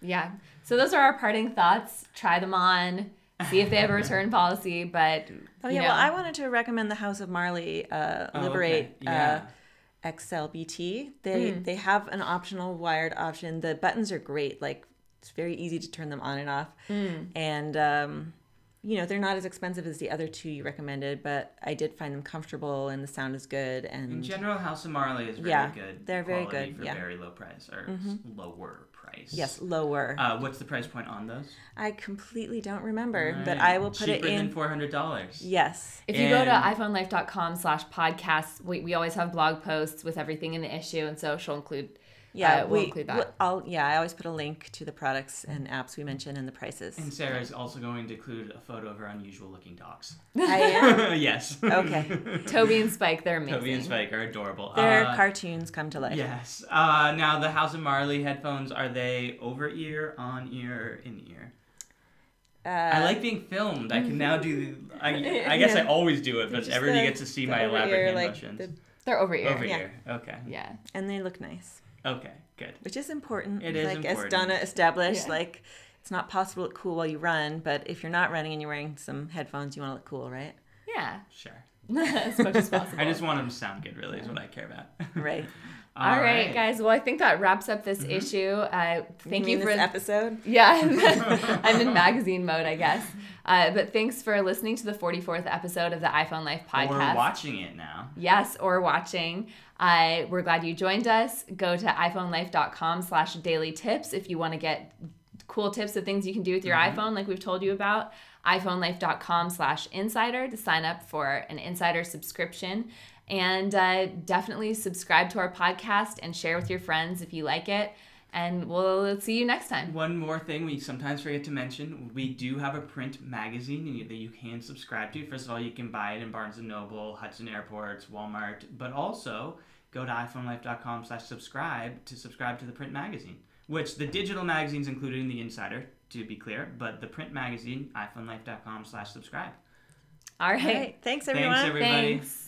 Yeah. So those are our parting thoughts. Try them on. See if they have a return policy. But Oh you yeah, know, well, I wanted to recommend the House of Marley uh, Oh, Liberate okay. Yeah. uh, XLBT. They Mm. they have an optional wired option. The buttons are great. Like it's very easy to turn them on and off. Mm. And um, you know they're not as expensive as the other two you recommended, but I did find them comfortable and the sound is good. And In general, House of Marley is very Yeah, good. they're very good, for yeah. very low price or s- lower price. yes, lower. Uh, what's the price point on those? I completely don't remember, but I will put Cheaper it in. than four hundred dollars. yes. If you go to And- iPhonelife.com slash podcasts, we, we always have blog posts with everything in the issue. And so she'll include Yeah, uh, we'll we, include that. we'll- I'll, yeah, I always put a link to the products and apps we mentioned and the prices. And Sarah is also going to include a photo of her unusual looking dogs. I am. yes. Okay. Toby and Spike, they're amazing. Toby and Spike are adorable. Their Uh, cartoons come to life. Yes. Uh, now the House of Marley headphones are they over ear, on ear, in ear? Uh, I like being filmed. I can now do. I, I guess I always do it, but Just everybody the- gets to see my elaborate ear, hand like motions. the- They're over ear. over Yeah. ear. Okay. Yeah. and they look nice, Okay. Good. which is important. It is like important. as Donna established, Yeah. like it's not possible to look cool while you run, but if you're not running and you're wearing some headphones, you want to look cool, right? Yeah. Sure. as much as possible. I just want them to sound good. Really, is what I care about. Right. All right, guys. Well, I think that wraps up this issue. Uh, thank you you, for this episode. Yeah, I'm in magazine mode, I guess. Uh, but thanks for listening to the 44th episode of the iPhone Life podcast. Or watching it now. Yes, or watching. Uh, we're glad you joined us. Go to iPhoneLife.com slash daily tips if you want to get cool tips of things you can do with your iPhone, like we've told you about. iPhoneLife.com slash insider to sign up for an insider subscription. And uh, definitely subscribe to our podcast and share with your friends if you like it. And we'll see you next time. One more thing we sometimes forget to mention: we do have a print magazine that you can subscribe to. First of all, you can buy it in Barnes and Noble, Hudson Airports, Walmart, but also go to iphonelife.com slash subscribe to subscribe to the print magazine. Which the digital magazine's included in the Insider, to be clear, but the print magazine, iphonelife.com slash subscribe All right. All right. Thanks, everyone. Thanks, everybody. Thanks.